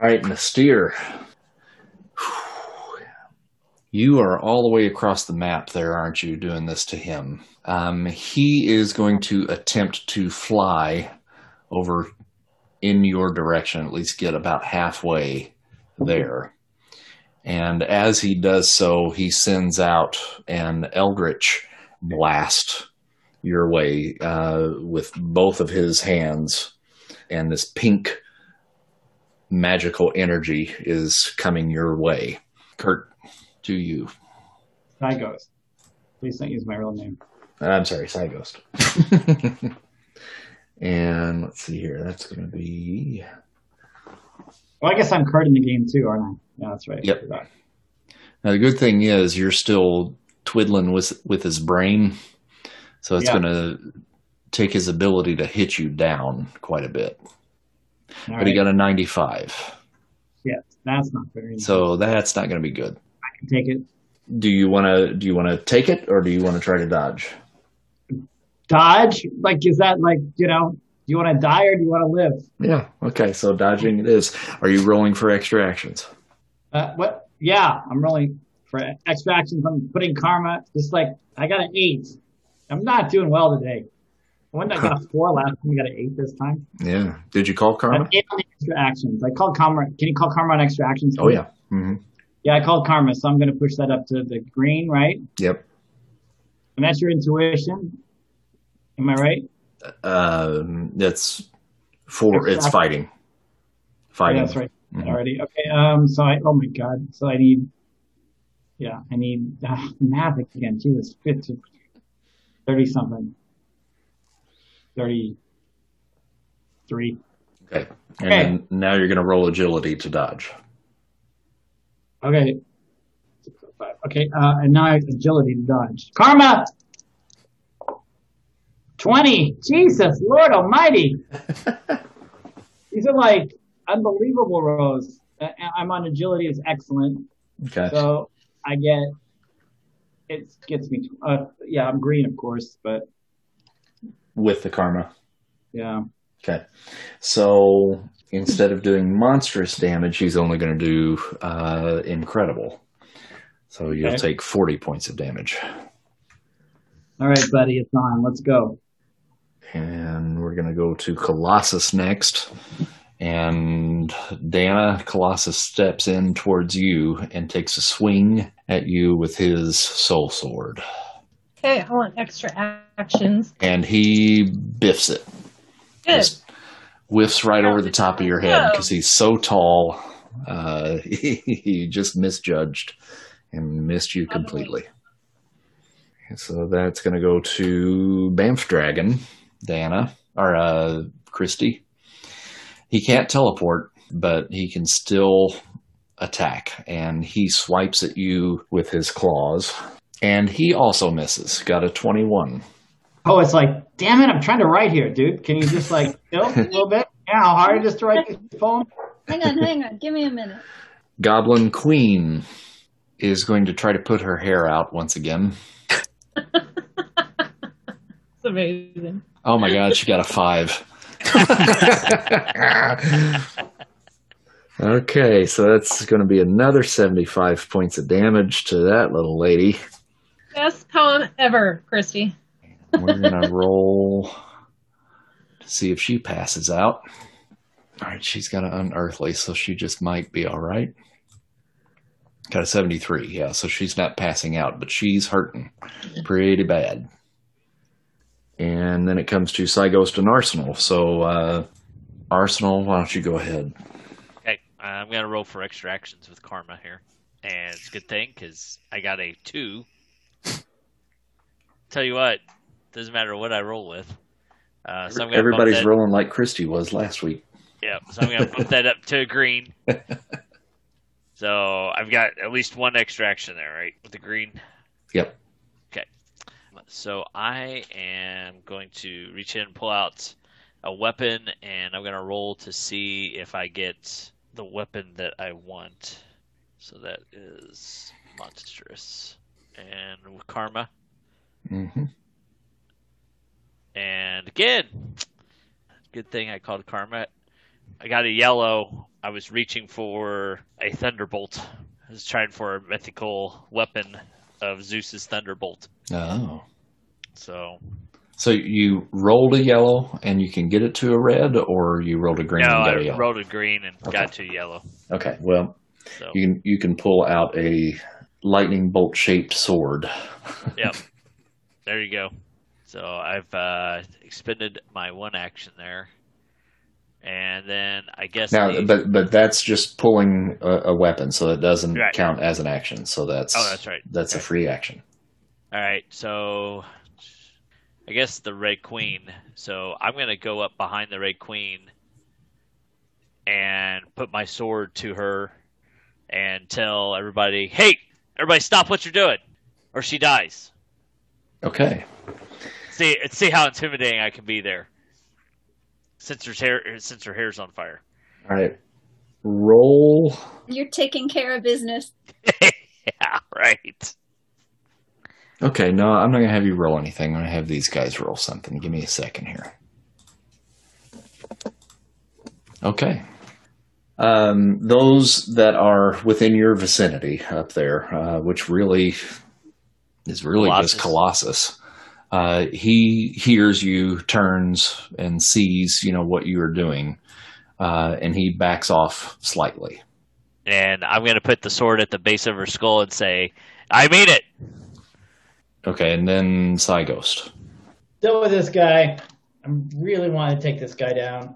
All right, N'astirh. You are all the way across the map there, aren't you, doing this to him? Um, he is going to attempt to fly over in your direction, at least get about halfway there. And as he does so, he sends out an eldritch blast your way uh, with both of his hands, and this pink magical energy is coming your way. Kurt, do you? Psyghost. Please don't use my real name. Uh, I'm sorry, Psyghost. and let's see here. That's going to be. Well, I guess I'm in the game too, aren't I? Yeah, that's right. Yep. Now, the good thing is you're still twiddling with, with his brain, so it's Yeah. going to take his ability to hit you down quite a bit. All but he got a 95, Yeah, that's not very so that's not going to be good. I can take it. Do you want to do you want to take it or do you want to try to dodge? Dodge? Like, is that like, you know, do you want to die or do you want to live? Yeah. Okay. So dodging it is. Are you rolling for extra actions? Uh, what? Yeah, I'm rolling for extra actions. I'm putting karma. Just like I got an eight. I'm not doing well today. When I got a four last time, I got an eight this time. Yeah. Did you call karma? Eight on the extra actions. I called karma. Can you call karma on extra actions? Oh yeah. hmm Yeah, I called karma, so I'm going to push that up to the green, right? Yep. And that's your intuition. Am I right? Um, that's for it's Extra- fighting. Fighting. Yeah, that's right. Mhm. Already. Okay. Um. So I. Oh my God. So I need. Yeah, I need uh, math again. Jesus, 50, thirty something. Thirty-three. Okay. And Okay. now you're going to roll agility to dodge. Okay. Okay. Uh, and now I have agility to dodge. Karma. Twenty. Jesus, Lord Almighty. These are like unbelievable rolls. Uh, I'm on agility is excellent. Okay. So I get it gets me. Uh, yeah, I'm green, of course, but With the karma. yeah. Okay. So instead of doing monstrous damage, he's only going to do uh, incredible. So you'll Okay. take 40 points of damage. All right, buddy, it's on. Let's go. And we're going to go to Colossus next. And Dana, Colossus steps in towards you and takes a swing at you with his soul sword. Okay, I want extra actions. And he biffs it. Good. Just whiffs right over the top of your head because he's so tall. Uh, he just misjudged and missed you completely. So that's going to go to Bamf Dragon, Dana, or uh, Christy. He can't teleport, but he can still attack, and he swipes at you with his claws. And he also misses. Got a 21. Oh, it's like, damn it, I'm trying to write here, dude. Can you just like chill a little bit? Yeah, how hard it is to write this poem? Hang on, hang on. Give me a minute. Goblin Queen is going to try to put her hair out once again. It's amazing. Oh my god, she got a five. okay, so that's going to be another 75 points of damage to that little lady. Best poem ever, Christy. We're going to roll to see if she passes out. All right, she's got an unearthly, so she just might be all right. Got a 73, yeah, so she's not passing out, but she's hurting pretty bad. And then it comes to Psyghost and Arsenal. So, uh, Arsenal, why don't you go ahead? Okay, I'm gonna roll for extra actions with karma here, and it's a good thing because I got a two. Tell you what, doesn't matter what I roll with. Uh, so I'm Everybody's rolling like Christy was last week. Yeah, so I'm gonna bump that up to a green. So I've got at least one extra action there, right? With the green. Yep. Okay. So I am going to reach in and pull out a weapon, and I'm gonna roll to see if I get the weapon that I want. So that is monstrous and karma, Mm-hmm. And again, good thing I called karma. I got a yellow. I was reaching for a thunderbolt. I was trying for a mythical weapon of Zeus's thunderbolt. Oh. So So you rolled a yellow and you can get it to a red, or you rolled a green no, and got a I yellow? rolled a green and Okay. got to yellow. Okay, well, So you can you can pull out a lightning bolt shaped sword. Yep. There you go. So I've uh, expended my one action there, and then I guess Now, the- but but that's just pulling a, a weapon, so it doesn't Right. count as an action. So that's oh, that's right. that's a free action. All right, so I guess the Red Queen. So I'm gonna go up behind the Red Queen and put my sword to her and tell everybody, "Hey, everybody, stop what you're doing, or she dies." Okay. See, see how intimidating I can be there. Since her hair, since her hair's on fire. All right. Roll. You're taking care of business. yeah, right. Okay, no, I'm not gonna have you roll anything. I'm gonna have these guys roll something. Give me a second here. Okay. Um, those that are within your vicinity up there, uh, which really is really just Colossus. Uh, he hears you, turns, and sees you know what you are doing, uh, and he backs off slightly. And I'm gonna put the sword at the base of her skull and say, "I mean it." Okay, and then Ghost. Deal with this guy. I really want to take this guy down.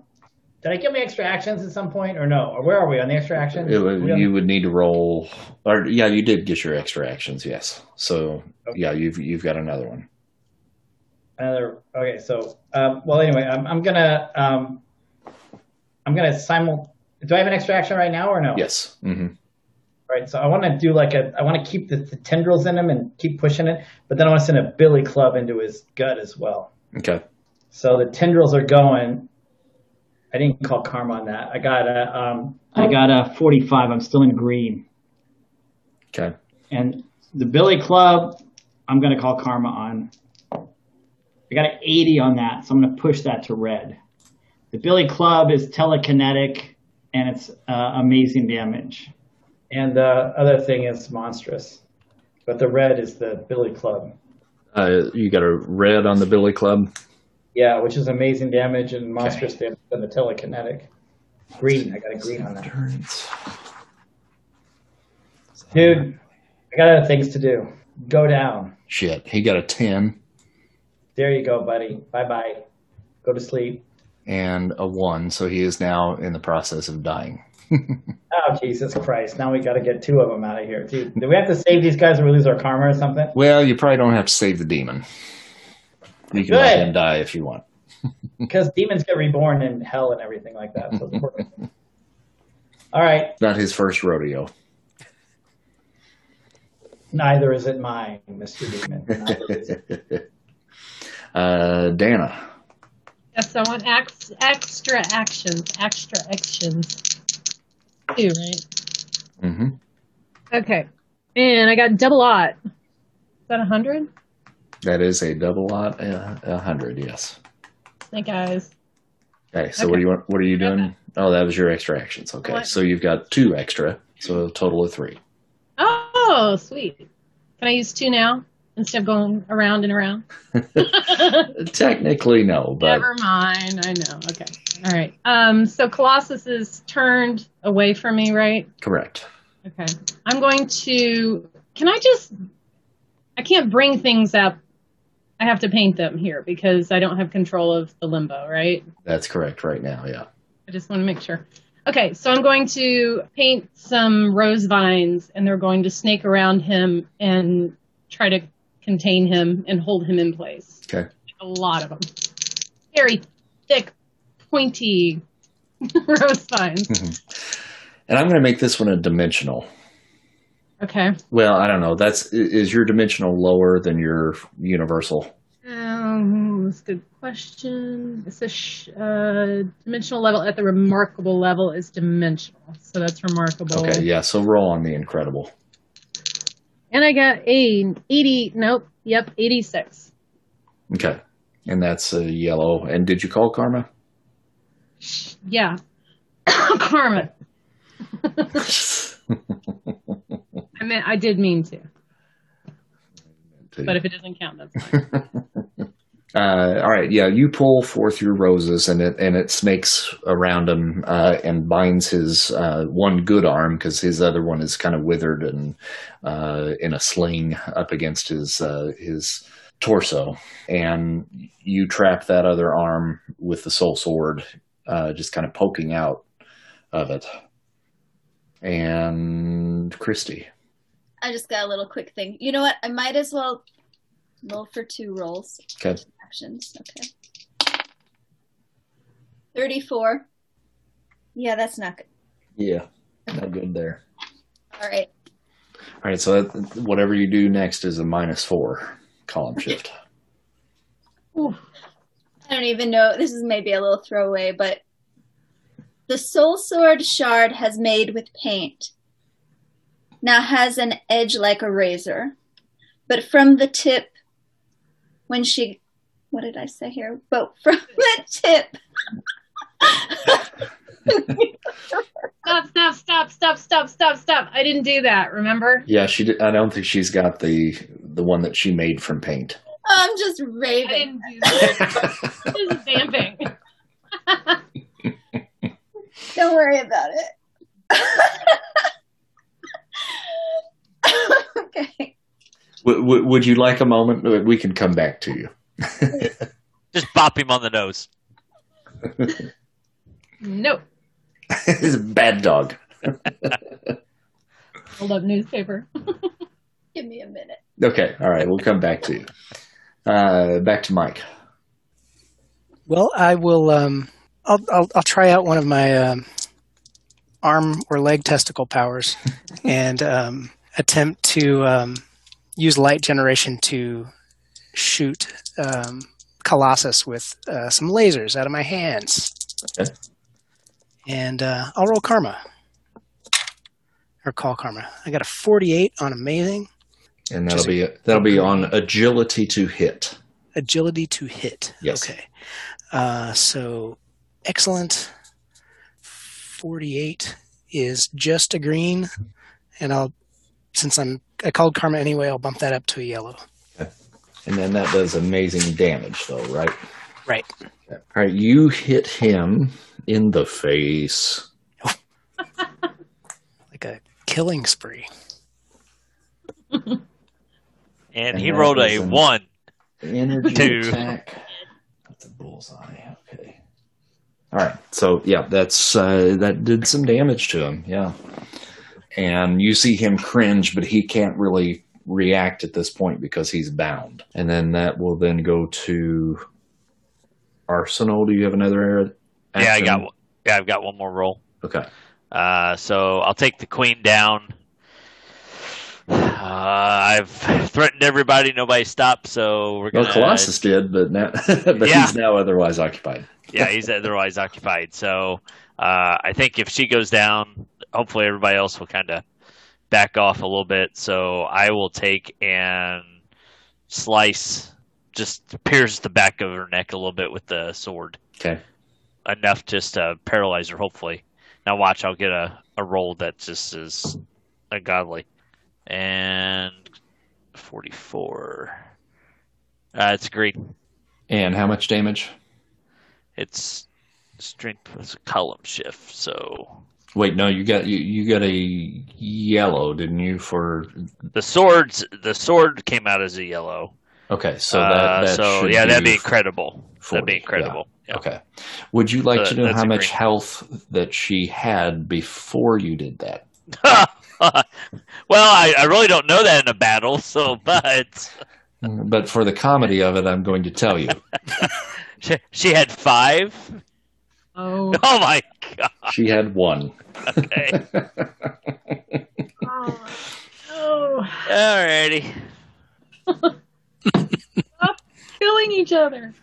Did I get my extra actions at some point, or no? Or where are we on the extra action? It would, We you would need to roll, or yeah, you did get your extra actions. Yes, so Okay. yeah, you've you've got another one. Another. Okay, so um, well, anyway, I'm, I'm gonna um, I'm gonna simul. Do I have an extra action right now or no? Yes. hmm Right. So I want to do like a. I want to keep the, the tendrils in him and keep pushing it, but then I want to send a billy club into his gut as well. Okay. So the tendrils are going. I didn't call karma on that. I got a. Um, I got a 45. I'm still in green. Okay. And the Billy Club, I'm going to call Karma on. I got an 80 on that, so I'm going to push that to red. The Billy Club is telekinetic and it's uh, amazing damage. And the other thing is monstrous. But the red is the Billy Club. Uh, you got a red on the Billy Club. Yeah, which is amazing damage and monstrous damage and the telekinetic. Green, I got a green on that. Turns. Dude, I got other things to do. Go down. Shit, he got a ten There you go, buddy. Bye bye. Go to sleep. and a one, so he is now in the process of dying. Oh Jesus Christ! Now we got to get two of them out of here. Dude, do we have to save these guys or we lose our karma or something? Well, you probably don't have to save the demon. You can let him die if you want. Because demons get reborn in hell and everything like that. So. All right. Not his first rodeo. Neither is it mine, Mister Demon. Neither is it. uh, Dana. Yes, I want ex- extra actions. Extra actions. Two, right? hmm Okay. And I got double aught. Is that a hundred? That is a double lot, uh, a hundred. Yes. Hey guys. Okay, so what do you want? What are you doing? Oh, that was your extra actions. Okay, What? so you've got two extra, so a total of three. Oh, sweet. Can I use two now instead of going around and around? Technically, no, but Never mind. I know. Okay. All right. Um. So Colossus is turned away from me, right? correct. Okay. I'm going to. Can I just? I can't bring things up. I have to paint them here because I don't have control of the limbo, right? That's correct right now. Yeah. I just want to make sure. Okay, so I'm going to paint some rose vines, and they're going to snake around him and try to contain him and hold him in place. Okay. A lot of them. Very thick, pointy rose vines. And I'm going to make this one a dimensional. Okay. Well, I don't know. That's is your dimensional lower than your universal? Um, that's a good question. It's a sh- uh, dimensional level at the remarkable level is dimensional, so that's remarkable. Okay, yeah. So roll on the incredible. And I got a 80. Nope. Yep, 86. Okay, and that's a yellow. And did you call Karma? Yeah. Karma. I mean, I did mean to, but if it doesn't count, that's fine. Uh, all right, yeah, you pull forth your roses, and it and it snakes around him uh, and binds his uh, one good arm because his other one is kind of withered and uh, in a sling up against his uh, his torso. And you trap that other arm with the soul sword, uh, just kind of poking out of it. And Christy, I just got a little quick thing. You know what? I might as well roll for two rolls. okay, Actions. Okay. 34. Yeah, that's not good. yeah, not good there. All right. All right, so that, whatever you do next is a minus four column shift. I don't even know. This is maybe a little throwaway, but the soul sword shard has made with paint. Now has an edge like a razor, but from the tip, when she, what did I say here? But from the tip, Stop, stop, stop, stop, stop, stop, stop. I didn't do that, remember? Yeah, she. Did, I don't think she's got the the one that she made from paint. I'm just I raving. didn't do that. Just vamping. Don't worry about it. okay. W- w- would you like a moment? We can come back to you. Just bop him on the nose. Nope. He's a bad dog. Hold up newspaper. Give me a minute. Okay, all right, we'll come back to you. Uh, back to Mike. Well, I will. Um, I'll, I'll I'll try out one of my um, arm or leg testicle powers and um, attempt to um, use light generation to shoot um, Colossus with uh, some lasers out of my hands. Okay. And uh, I'll roll karma or call karma. I got a forty-eight on amazing, And that'll be that'll be on agility to hit. agility to hit. Yes. Okay. Uh, so excellent. 48 is just a green. And I'll, since I'm, I called karma anyway, I'll bump that up to a yellow. And then that does amazing damage, though, right? Right. All right, you hit him in the face. Like a killing spree. And, And he that rolled a an- one. Energy Two. attack. That's a bullseye. Okay. All right. So yeah, that's uh, that did some damage to him. Yeah. And you see him cringe, but he can't really react at this point because he's bound. And then that will then go to Arsenal. Do you have another? Yeah, I got one. Yeah, I've got one more roll. Okay. Uh, so I'll take the queen down. Uh, I've threatened everybody. Nobody stopped. So we're gonna. Colossus did, but now, but Yeah. he's now otherwise occupied. yeah, he's otherwise occupied. So uh, I think if she goes down, hopefully everybody else will kind of back off a little bit. So I will take and slice, just pierce the back of her neck a little bit with the sword, Okay. enough just to paralyze her. Hopefully. Now watch, I'll get a a roll that just is ungodly, and forty four. Uh, it's green. And how much damage? It's strength was a column shift, so Wait, no, you got you, you got a yellow, didn't you? For the swords the sword came out as a yellow. okay, so that, Uh, that so should yeah, that'd be be incredible. 40, that'd be incredible. Yeah. Okay. Would you like So to know how much health that she had before you did that? well, I, I really don't know that in a battle, so but But for the comedy of it, I'm going to tell you. she, she had five. Oh, Oh my god. She had one. Okay. oh, oh. Alrighty. killing each other.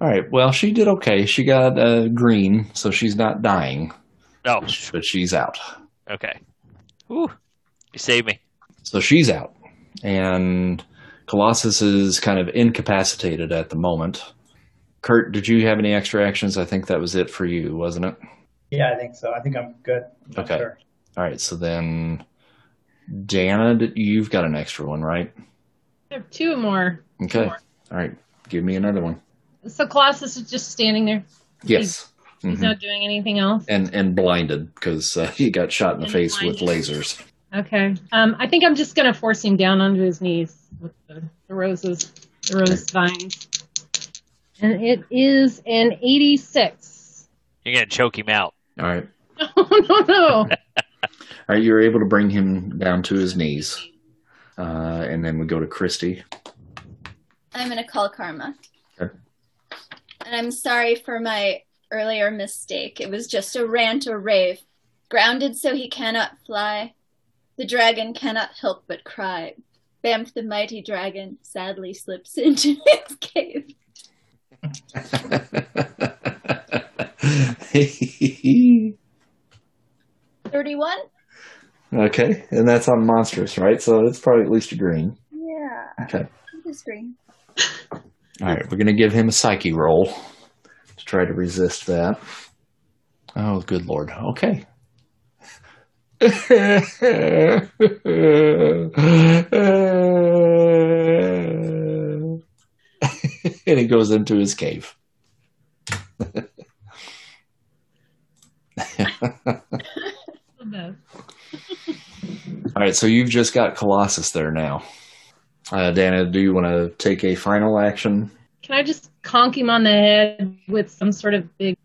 All right. Well, she did okay. She got uh, green, so she's not dying, No. but she's out. Okay. Whew. You saved me. So she's out, and Colossus is kind of incapacitated at the moment. Kurt, did you have any extra actions? I think that was it for you, wasn't it? Yeah, I think so. I think I'm good. I'm Okay. sure. All right. So then, Dana, you've got an extra one, right? I have two more. Okay. Sure. All right. Give me another one. So Colossus is just standing there. Yes. He's Mhm. not doing anything else. And and blinded because uh, he got shot in the And face with lasers. Okay. Um, I think I'm just gonna force him down onto his knees with the, the roses, the rose vines. And it is an 86. You're gonna choke him out. All right. Oh no no! All right. You're able to bring him down to his knees, uh, and then we go to Christy. I'm gonna call Karma. Okay. And I'm sorry for my earlier mistake. It was just a rant or rave. Grounded so he cannot fly. The dragon cannot help but cry. Bamf the mighty dragon sadly slips into his cave. Thirty-one? okay, and that's on monstrous, right? So it's probably at least a green. Yeah. Okay. Just green. All right, we're gonna give him a psyche roll to try to resist that. Oh, good lord. Okay. and he goes into his cave. All right, so you've just got Colossus there now. Uh, Dana, do you want to take a final action? Can I just conk him on the head with some sort of big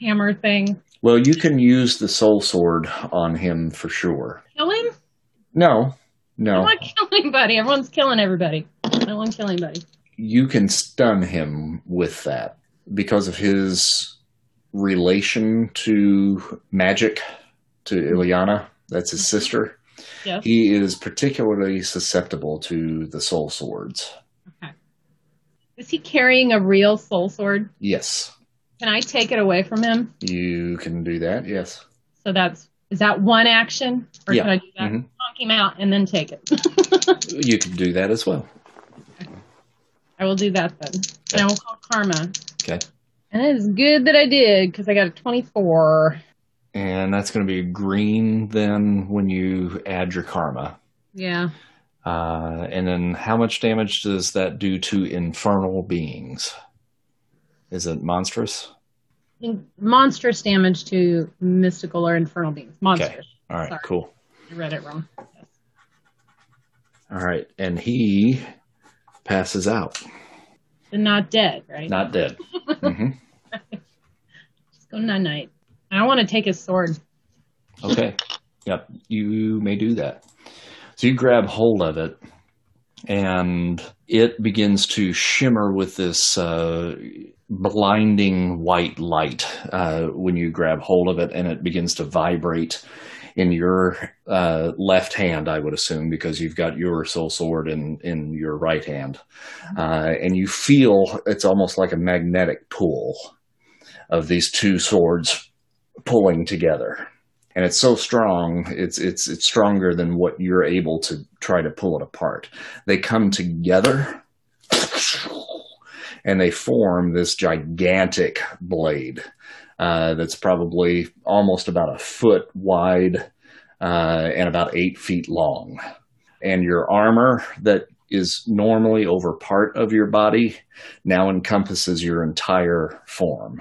hammer thing? Well, you can use the soul sword on him for sure. Kill him? No, no. I no. don't killing anybody. Everyone's killing everybody. I don't want to kill anybody. You can stun him with that because of his relation to magic, to Illyana. That's his sister. Yes. He is particularly susceptible to the soul swords. Is he carrying a real soul sword? Yes, Can I take it away from him? you can do that. Yes. So that's is that one action, or Yeah. can I do that? Mhm. Conk him out and then take it. You can do that as well. I will do that then. And I will call Karma. Okay. And it is good that I did because I got a twenty-four. And that's going to be green then when you add your karma. Yeah. Uh, and then how much damage does that do to infernal beings? Is it monstrous? In- monstrous damage to mystical or infernal beings. Monstrous. All right, Sorry. cool. I read it wrong. Yes. All right. And he passes out, But not dead, right? not dead. hmm Just go night night. I want to take his sword. Okay. Yep. You may do that. So you grab hold of it, and it begins to shimmer with this uh, blinding white light uh, when you grab hold of it, and it begins to vibrate in your uh, left hand, I would assume, because you've got your soul sword in, in your right hand. Uh, and you feel it's almost like a magnetic pull of these two swords pulling together. And it's so strong it's it's it's stronger than what you're able to try to pull it apart. They come together and they form this gigantic blade uh, that's probably almost about a foot wide uh, and about eight feet long and your armor that is normally over part of your body now encompasses your entire form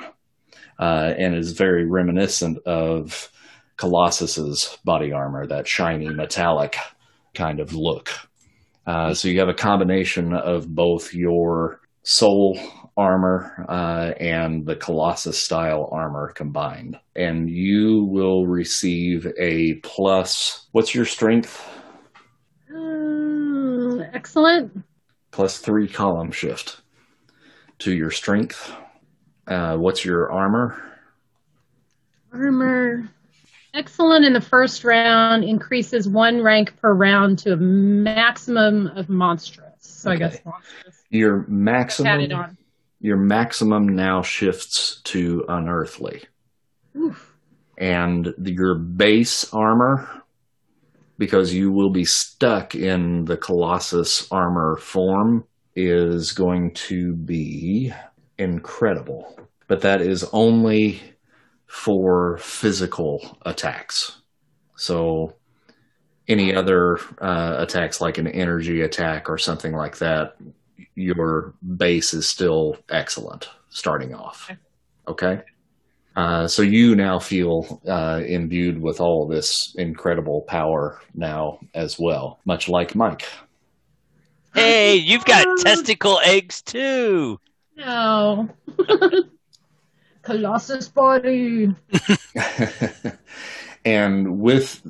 uh, and is very reminiscent of Colossus's body armor, that shiny metallic kind of look. Uh, so you have a combination of both your soul armor uh, and the Colossus style armor combined. And you will receive a plus. What's your strength? Um, excellent. Plus three column shift to your strength. Uh, what's your armor? Armor. Excellent in the first round increases one rank per round to a maximum of monstrous. So I guess monstrous. Your maximum. Your maximum now shifts to unearthly. Oof. And your base armor, because you will be stuck in the Colossus armor form, is going to be incredible. But that is only for physical attacks. So any other uh, attacks like an energy attack or something like that, your base is still excellent starting off. Okay. Uh, so you now feel uh, imbued with all this incredible power now as well, much like Mike. Hey, you've got testicle eggs too. No. Colossus body. and with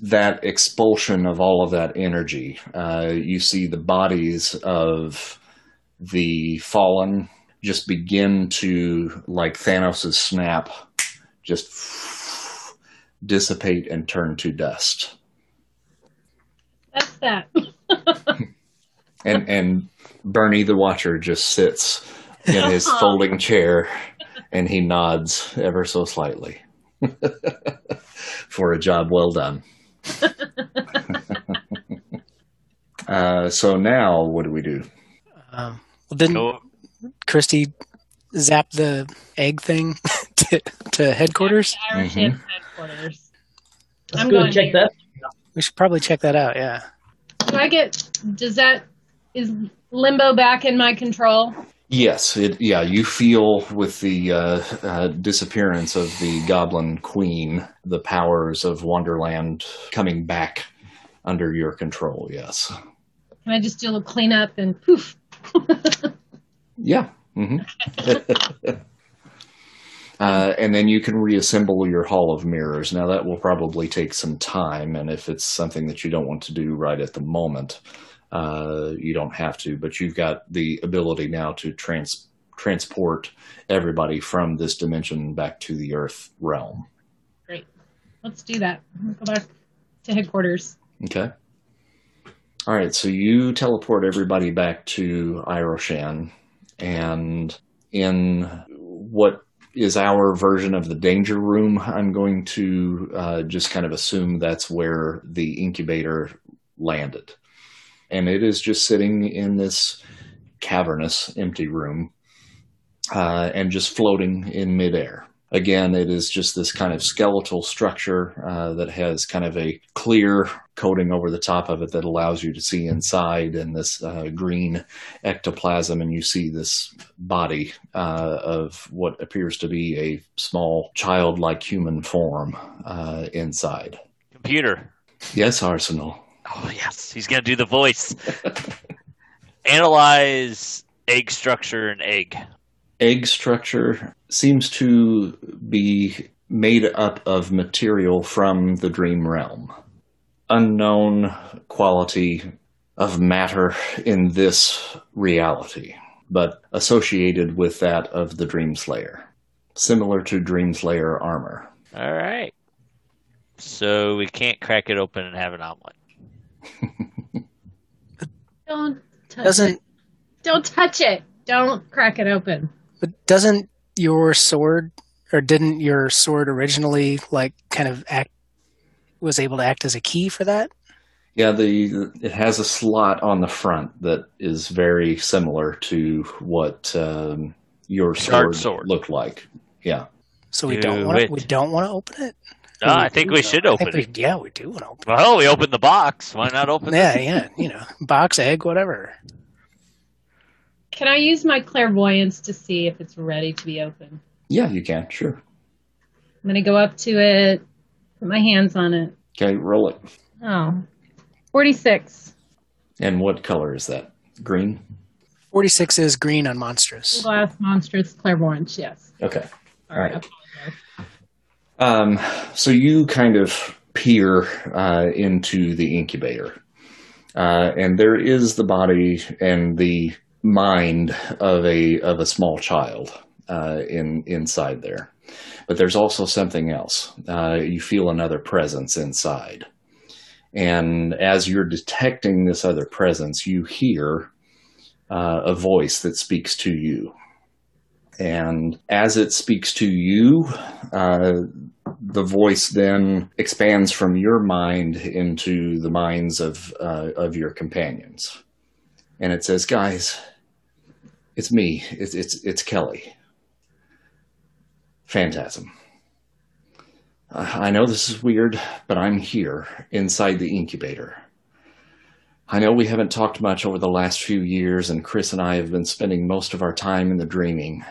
that expulsion of all of that energy, uh, you see the bodies of the fallen just begin to, like Thanos' snap, just dissipate and turn to dust. That's that. And and Bernie the Watcher just sits in his folding chair and he nods ever so slightly for a job well done. uh, so now, what do we do? Um, well, didn't Go, Christy zap the egg thing to, to headquarters? Irish Mhm. Headquarters. Let's I'm go going check there. that. We should probably check that out. Yeah. Do I get? Does that is limbo back in my control? Yes, it, yeah, you feel with the uh, uh, disappearance of the Goblin Queen, the powers of Wonderland coming back under your control. Yes. Can I just do a little cleanup and poof? Yeah. hmm uh, and then you can reassemble your Hall of Mirrors. Now, that will probably take some time, and if it's something that you don't want to do right at the moment, uh, you don't have to. But you've got the ability now to trans- transport everybody from this dimension back to the Earth realm. Great. Let's do that. Go back to headquarters. Okay. All right, so you teleport everybody back to Iroshan, and in what is our version of the danger room, I'm going to uh, just kind of assume that's where the incubator landed. And it is just sitting in this cavernous, empty room uh, and just floating in midair. Again, it is just this kind of skeletal structure uh, that has kind of a clear coating over the top of it that allows you to see inside and this uh, green ectoplasm. And you see this body uh, of what appears to be a small childlike human form uh, inside. computer. Yes, Arsenal. Oh yes, he's gonna do the voice. Analyze egg structure and egg. egg structure seems to be made up of material from the dream realm. Unknown quality of matter in this reality, but associated with that of the Dream Slayer. Similar to Dream Slayer armor. All right. So we can't crack it open and have an omelet. Don't touch Doesn't it. Don't touch it. Don't crack it open. but doesn't your sword or didn't your sword originally like kind of act was able to act as a key for that? Yeah, the it has a slot on the front that is very similar to what um, your sword, sword. looked like. Yeah. So we Do don't want to, we don't want to open it. No, I think we should open think it. yeah, we do want to open. Well, we opened the box. Why not open it. Yeah, yeah, you know, box, egg, whatever. Can I use my clairvoyance to see if it's ready to be opened? Yeah, you can. Sure. I'm gonna go up to it, put my hands on it. Okay, roll it. Oh. 46. And what color is that? Green? Forty six is green on monstrous. Glass monstrous clairvoyance, yes. Okay. All right. Um, so you kind of peer uh, into the incubator, uh, and there is the body and the mind of a of a small child uh, in inside there, but there's also something else. Uh, you feel another presence inside, and as you're detecting this other presence, you hear uh, a voice that speaks to you. And as it speaks to you, uh, the voice then expands from your mind into the minds of uh, of your companions, and it says, "Guys, it's me. It's it's it's Kelly. Phantasm. I know this is weird, but I'm here inside the incubator." I know we haven't talked much over the last few years, and Chris and I have been spending most of our time in the dreaming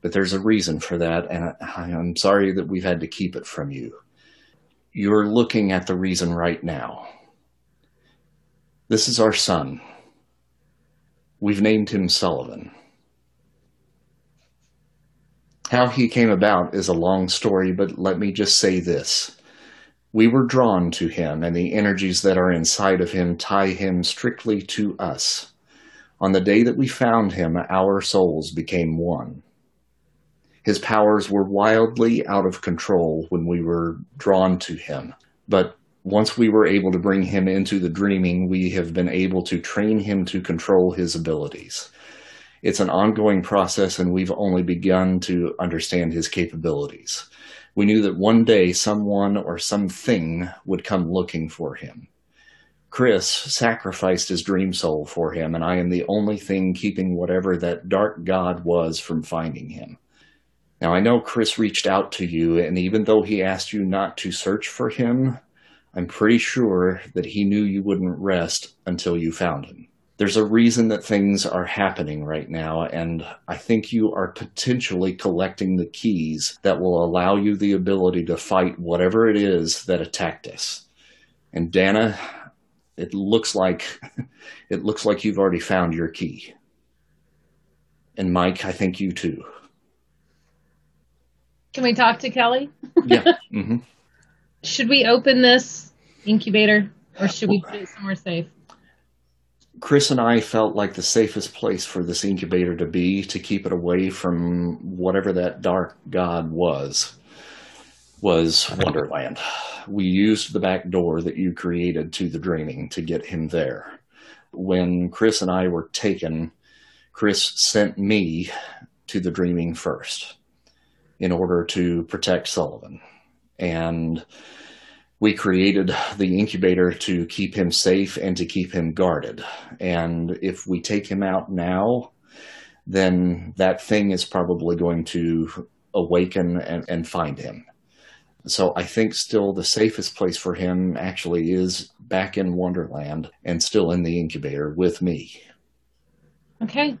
but there's a reason for that, and I, am sorry that we've had to keep it from you. You're looking at the reason right now. This is our son. We've named him Sullivan. How he came about is a long story, but let me just say this. We were drawn to him, and the energies that are inside of him tie him strictly to us. On the day that we found him, our souls became one. His powers were wildly out of control when we were drawn to him. But once we were able to bring him into the dreaming, we have been able to train him to control his abilities. It's an ongoing process, and we've only begun to understand his capabilities. We knew that one day someone or something would come looking for him. Chris sacrificed his dream soul for him, and I am the only thing keeping whatever that dark god was from finding him. Now, I know Chris reached out to you, and even though he asked you not to search for him, I'm pretty sure that he knew you wouldn't rest until you found him. There's a reason that things are happening right now, and I think you are potentially collecting the keys that will allow you the ability to fight whatever it is that attacked us. And Dana, it looks like it looks like you've already found your key. And Mike, I think you too. Can we talk to Kelly? Yeah. Mm-hmm. should we open this incubator or should we put it somewhere safe? Chris and I felt like the safest place for this incubator to be to keep it away from whatever that dark god was was Wonderland. We used the back door that you created to the dreaming to get him there. When Chris and I were taken, Chris sent me to the dreaming first in order to protect Sullivan. And we created the incubator to keep him safe and to keep him guarded. And if we take him out now, then that thing is probably going to awaken and, and find him. So I think still the safest place for him actually is back in Wonderland and still in the incubator with me. Okay.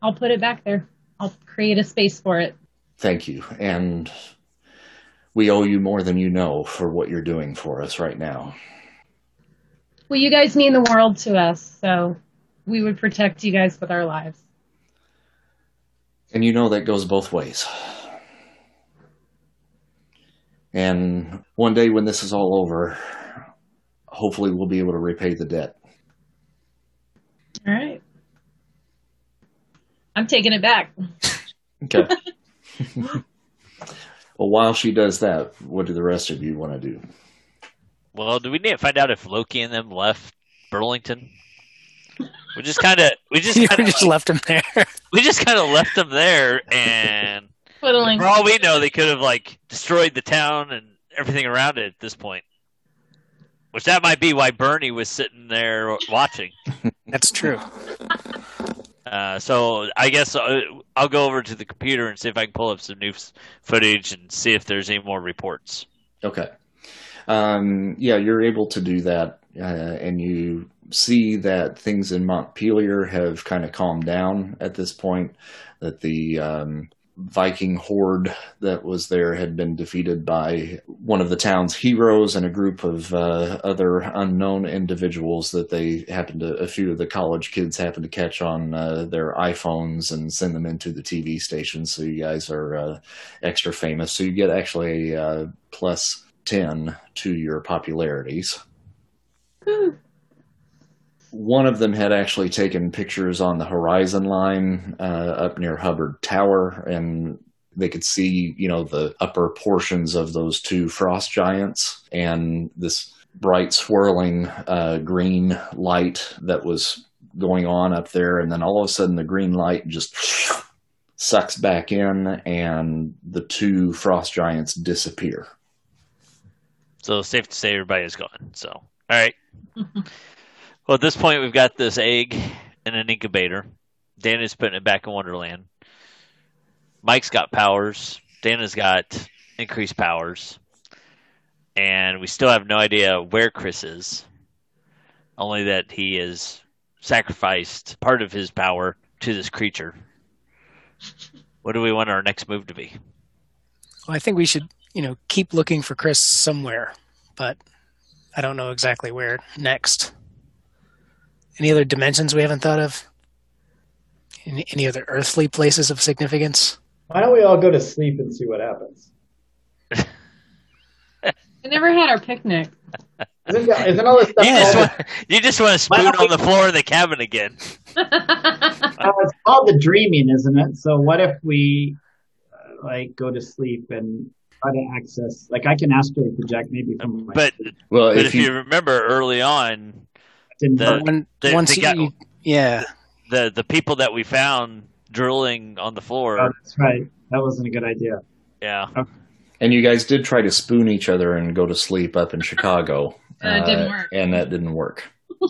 I'll put it back there. I'll create a space for it thank you. And we owe you more than you know for what you're doing for us right now. Well, you guys mean the world to us, so we would protect you guys with our lives. And you know that goes both ways. And one day when this is all over, hopefully we'll be able to repay the debt. All right. I'm taking it back. Okay. well, while she does that, what do the rest of you want to do? Well, do we need to find out if Loki and them left Burlington? We just kind of we just kind of just left them there. We just kind of left them there, and for all we know, they could have like destroyed the town and everything around it at this point. Which that might be why Bernie was sitting there watching. That's true. Uh, so I guess uh, I'll go over to the computer and see if I can pull up some new footage and see if there's any more reports. Okay. Um, yeah, you're able to do that, uh, and you see that things in Montpelier have kind of calmed down at this point. That the um, Viking horde that was there had been defeated by one of the town's heroes and a group of uh, other unknown individuals that they happened to, a few of the college kids happened to catch on uh, their iPhones and send them into the TV station. So you guys are uh, extra famous. So you get actually a uh, plus 10 to your popularities. One of them had actually taken pictures on the horizon line uh, up near Hubbard Tower, and they could see, you know, the upper portions of those two frost giants and this bright swirling uh, green light that was going on up there, and then all of a sudden the green light just sucks back in, and the two frost giants disappear. So safe to say everybody is gone. So all right. well, at this point, we've got this egg in an incubator. Dana's putting it back in Wonderland. Mike's got powers. Dana's got increased powers. And we still have no idea where Chris is. Only that he has sacrificed part of his power to this creature. What do we want our next move to be? Well, I think we should, you know, keep looking for Chris somewhere, but I don't know exactly where next. Any other dimensions we haven't thought of? Any, any other earthly places of significance? Why don't we all go to sleep and see what happens? We never had our picnic. Isn't, isn't all this stuff You just called, want, you just want to spoon on the floor of the cabin again. uh, it's called the dreaming, isn't it? So what if we uh, like go to sleep and try to access? Like I can astrally project maybe from my But Well, but if, if you, you remember early on, didn't the- work. When, they- once they got- you, yeah, the the people that we found drilling on the floor, Oh, that's right. That wasn't a good idea. yeah, and you guys did try to spoon each other and go to sleep up in Chicago, Uh, it didn't work. and that didn't work.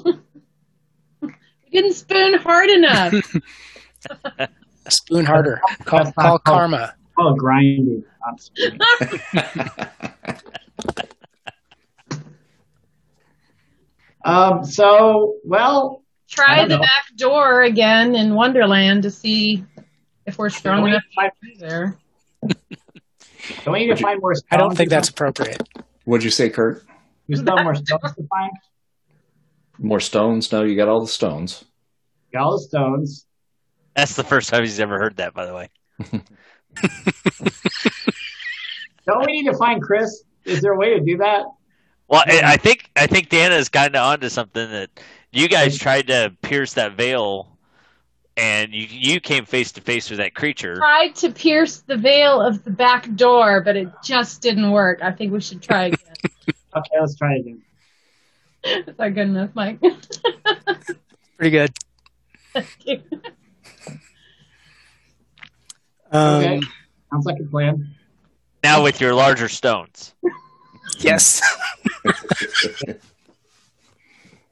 we didn't spoon hard enough. spoon harder. Call, That's call karma. Oh, grinding. not spooning. Um. So, well, Try the know. back door again in Wonderland to see if we're strong we enough to get there. don't we need to you- find more? Stones I don't think that's appropriate. What'd you say, Kurt? There's no more stones to find. More stones? No, you got all the stones. Got all the stones. that's the first time he's ever heard that. By the way, Don't we need to find Chris? Is there a way to do that? Well, I, I think I think Dana's kind of onto something that you guys tried to pierce that veil, and you you came face to face with that creature. Tried to pierce the veil of the back door, but it just didn't work. I think we should try again. Okay, let's try again. Is that good enough, Mike? Pretty good. Thank you. Um, Okay. Sounds like a plan. Now with your larger stones. Yes.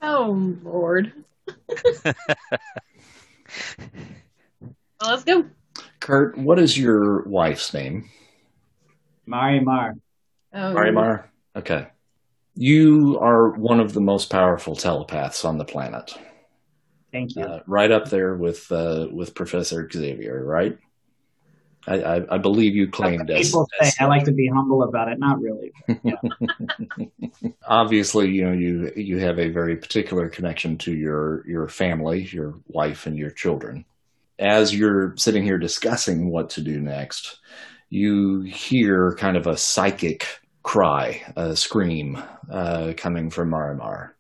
Oh Lord. well, let's go. Kurt, what is your wife's name? Mari Mar. Oh, Marimar? Okay. You are one of the most powerful telepaths on the planet. Thank you. Uh, right up there with uh, with Professor Xavier, right? I, I, I believe you claimed what as, people say. as- I like to be humble about it. Not really. obviously you know you you have a very particular connection to your your family, your wife and your children. As you're sitting here discussing what to do next, you hear kind of a psychic cry, a scream uh, coming from Marimar,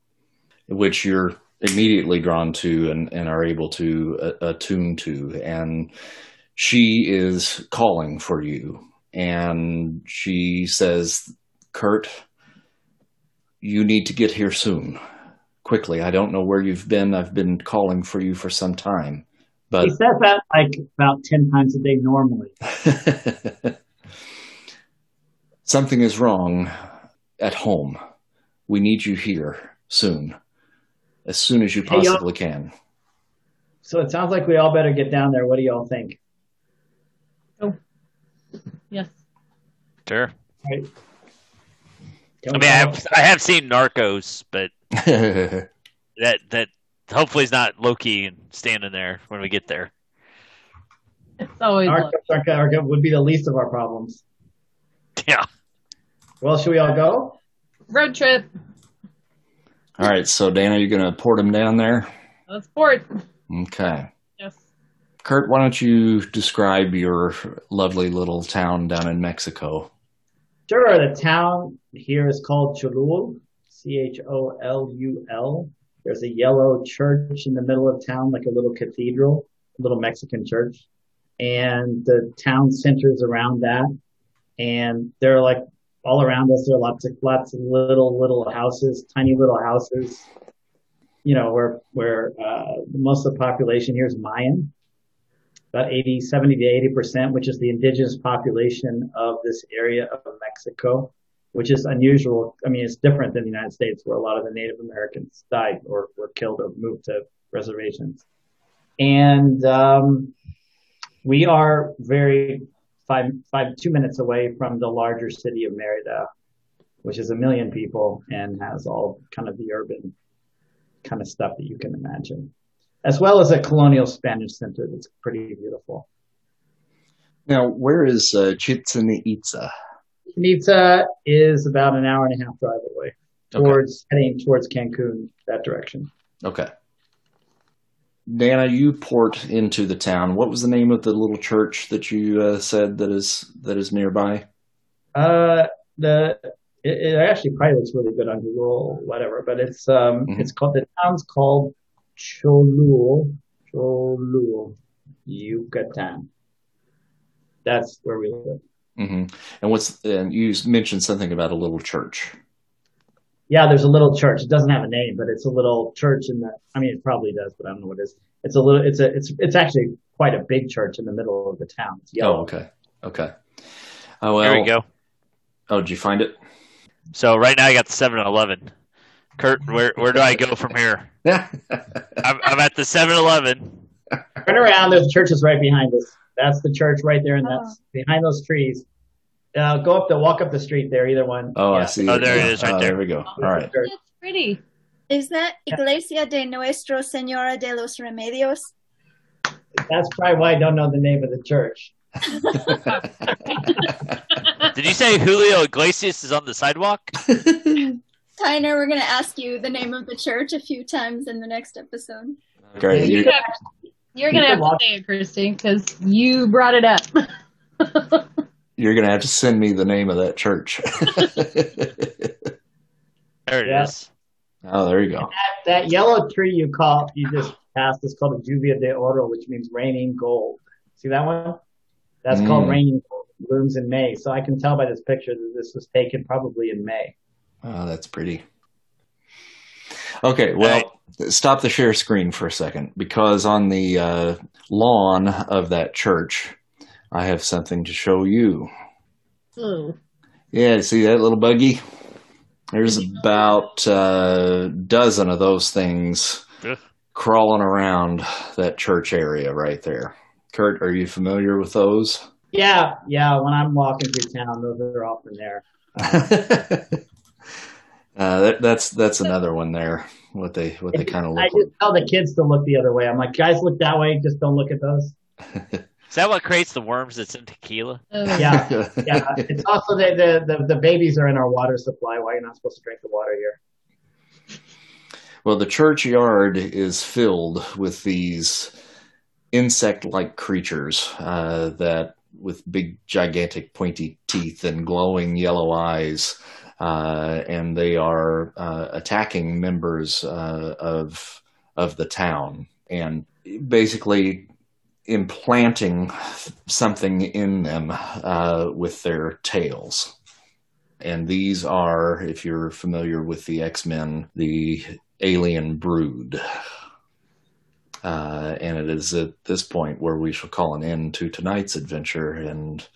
which you're immediately drawn to and, and are able to uh, attune to. And she is calling for you. And she says, Kurt, you need to get here soon. Quickly. I don't know where you've been. I've been calling for you for some time. But He says that like about ten times a day normally. Something is wrong at home. We need you here soon. As soon as you Hey, possibly can. So it sounds like we all better get down there. What do y'all think? Yes. Sure. Right? I mean, I have, I have seen Narcos, but that that hopefully is not Loki standing there when we get there. It's always Our, love. our, our, would be the least of our problems. Yeah. Well, should we all go? road trip. All right. so Dan, are you're going to port him down there? Let's port. Okay. Yes. Kurt, why don't you describe your lovely little town down in Mexico? Sure. The town here is called Cholul, C H O L U L. There's a yellow church in the middle of town, like a little cathedral, a little Mexican church. And the town centers around that. And there are like all around us, there are lots of, lots of little, little houses, tiny little houses. you know, where where uh, most of the population here is Mayan, about 80, 70 to 80 percent, which is the indigenous population of this area of Mexico, which is unusual. I mean, it's different than the United States, where a lot of the Native Americans died or were killed or moved to reservations. And um, we are very five five two minutes away from the larger city of Merida, which is a million people and has all kind of the urban kind of stuff that you can imagine, as well as a colonial Spanish center that's pretty beautiful. Now, where is uh, Chichen Itza? Nitza is about an hour and a half drive away Okay. towards heading towards Cancun that direction. Okay. Dana, you port into the town. What was the name of the little church that you uh, said that is that is nearby? Uh, the it, it actually probably looks really good on Google, whatever. But it's um, Mhm. it's called the town's called Cholul, Cholul, Yucatan. That's where we live. hmm And what's and you mentioned something about a little church. Yeah, there's a little church. It doesn't have a name, but it's a little church in the. I mean, it probably does, but I don't know what it is. It's a little. It's a. It's it's actually quite a big church in the middle of the town. It's yellow. Oh, okay, okay. Oh well. Here we go. Oh, did you find it? So right now I got the 7-Eleven. Kurt, where where do I go from here? Yeah. I'm, I'm at the 7-Eleven. Turn around. There's churches right behind us. That's the church right there, and that's behind those trees. Uh, go up the walk up the street there. Either one. oh, I see. Oh, there it is, right Oh, there. There we go. All right. That's pretty. Is that Iglesia de Nuestra Señora de los Remedios? That's probably why I don't know the name of the church. Did you say Julio Iglesias is on the sidewalk? Tyner, we're going to ask you the name of the church a few times in the next episode. Great. You You- could- You're gonna have to say it, Christy, because you brought it up. You're gonna have to send me the name of that church. There it is. Yeah. oh, there you go. That yellow tree you call you just passed is called the Lluvia de Oro, which means raining gold. See that one? That's called Mm. raining gold. Blooms in May. So I can tell by this picture that this was taken probably in May. Oh, that's pretty. Okay, well, stop the share screen for a second because on the uh, lawn of that church, I have something to show you. Ooh. Yeah, see that little buggy? There's about a dozen of those things Ugh. crawling around that church area right there. Kurt, are you familiar with those? Yeah, yeah. When I'm walking through town, those are often there. uh, that, that's that's another one there. What they what they kind of look. I look just tell the kids to look the other way. I'm like, guys, look that way. Just don't look at those. Is that what creates the worms that's in tequila? Ooh. Yeah. Yeah, it's also the, the, the, the babies are in our water supply. Why you're not supposed to drink the water here? Well, the churchyard is filled with these insect-like creatures uh, that, with big, gigantic, pointy teeth and glowing yellow eyes, uh, and they are uh, attacking members uh, of of the town and basically implanting something in them uh, with their tails. And these are, if you're familiar with the X Men, the alien brood. Uh, and it is at this point where we shall call an end to tonight's adventure and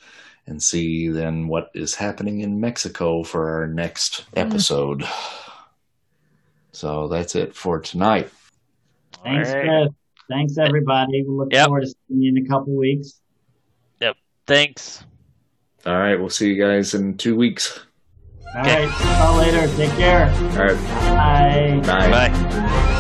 and see then what is happening in Mexico for our next mm. episode. So that's it for tonight. Thanks, All right. Chris. Thanks, everybody. We look Yep. forward to seeing you in a couple weeks. Yep. Thanks. All right, we'll see you guys in two weeks. All right. See you all later. Take care. All right, Bye. bye. Bye.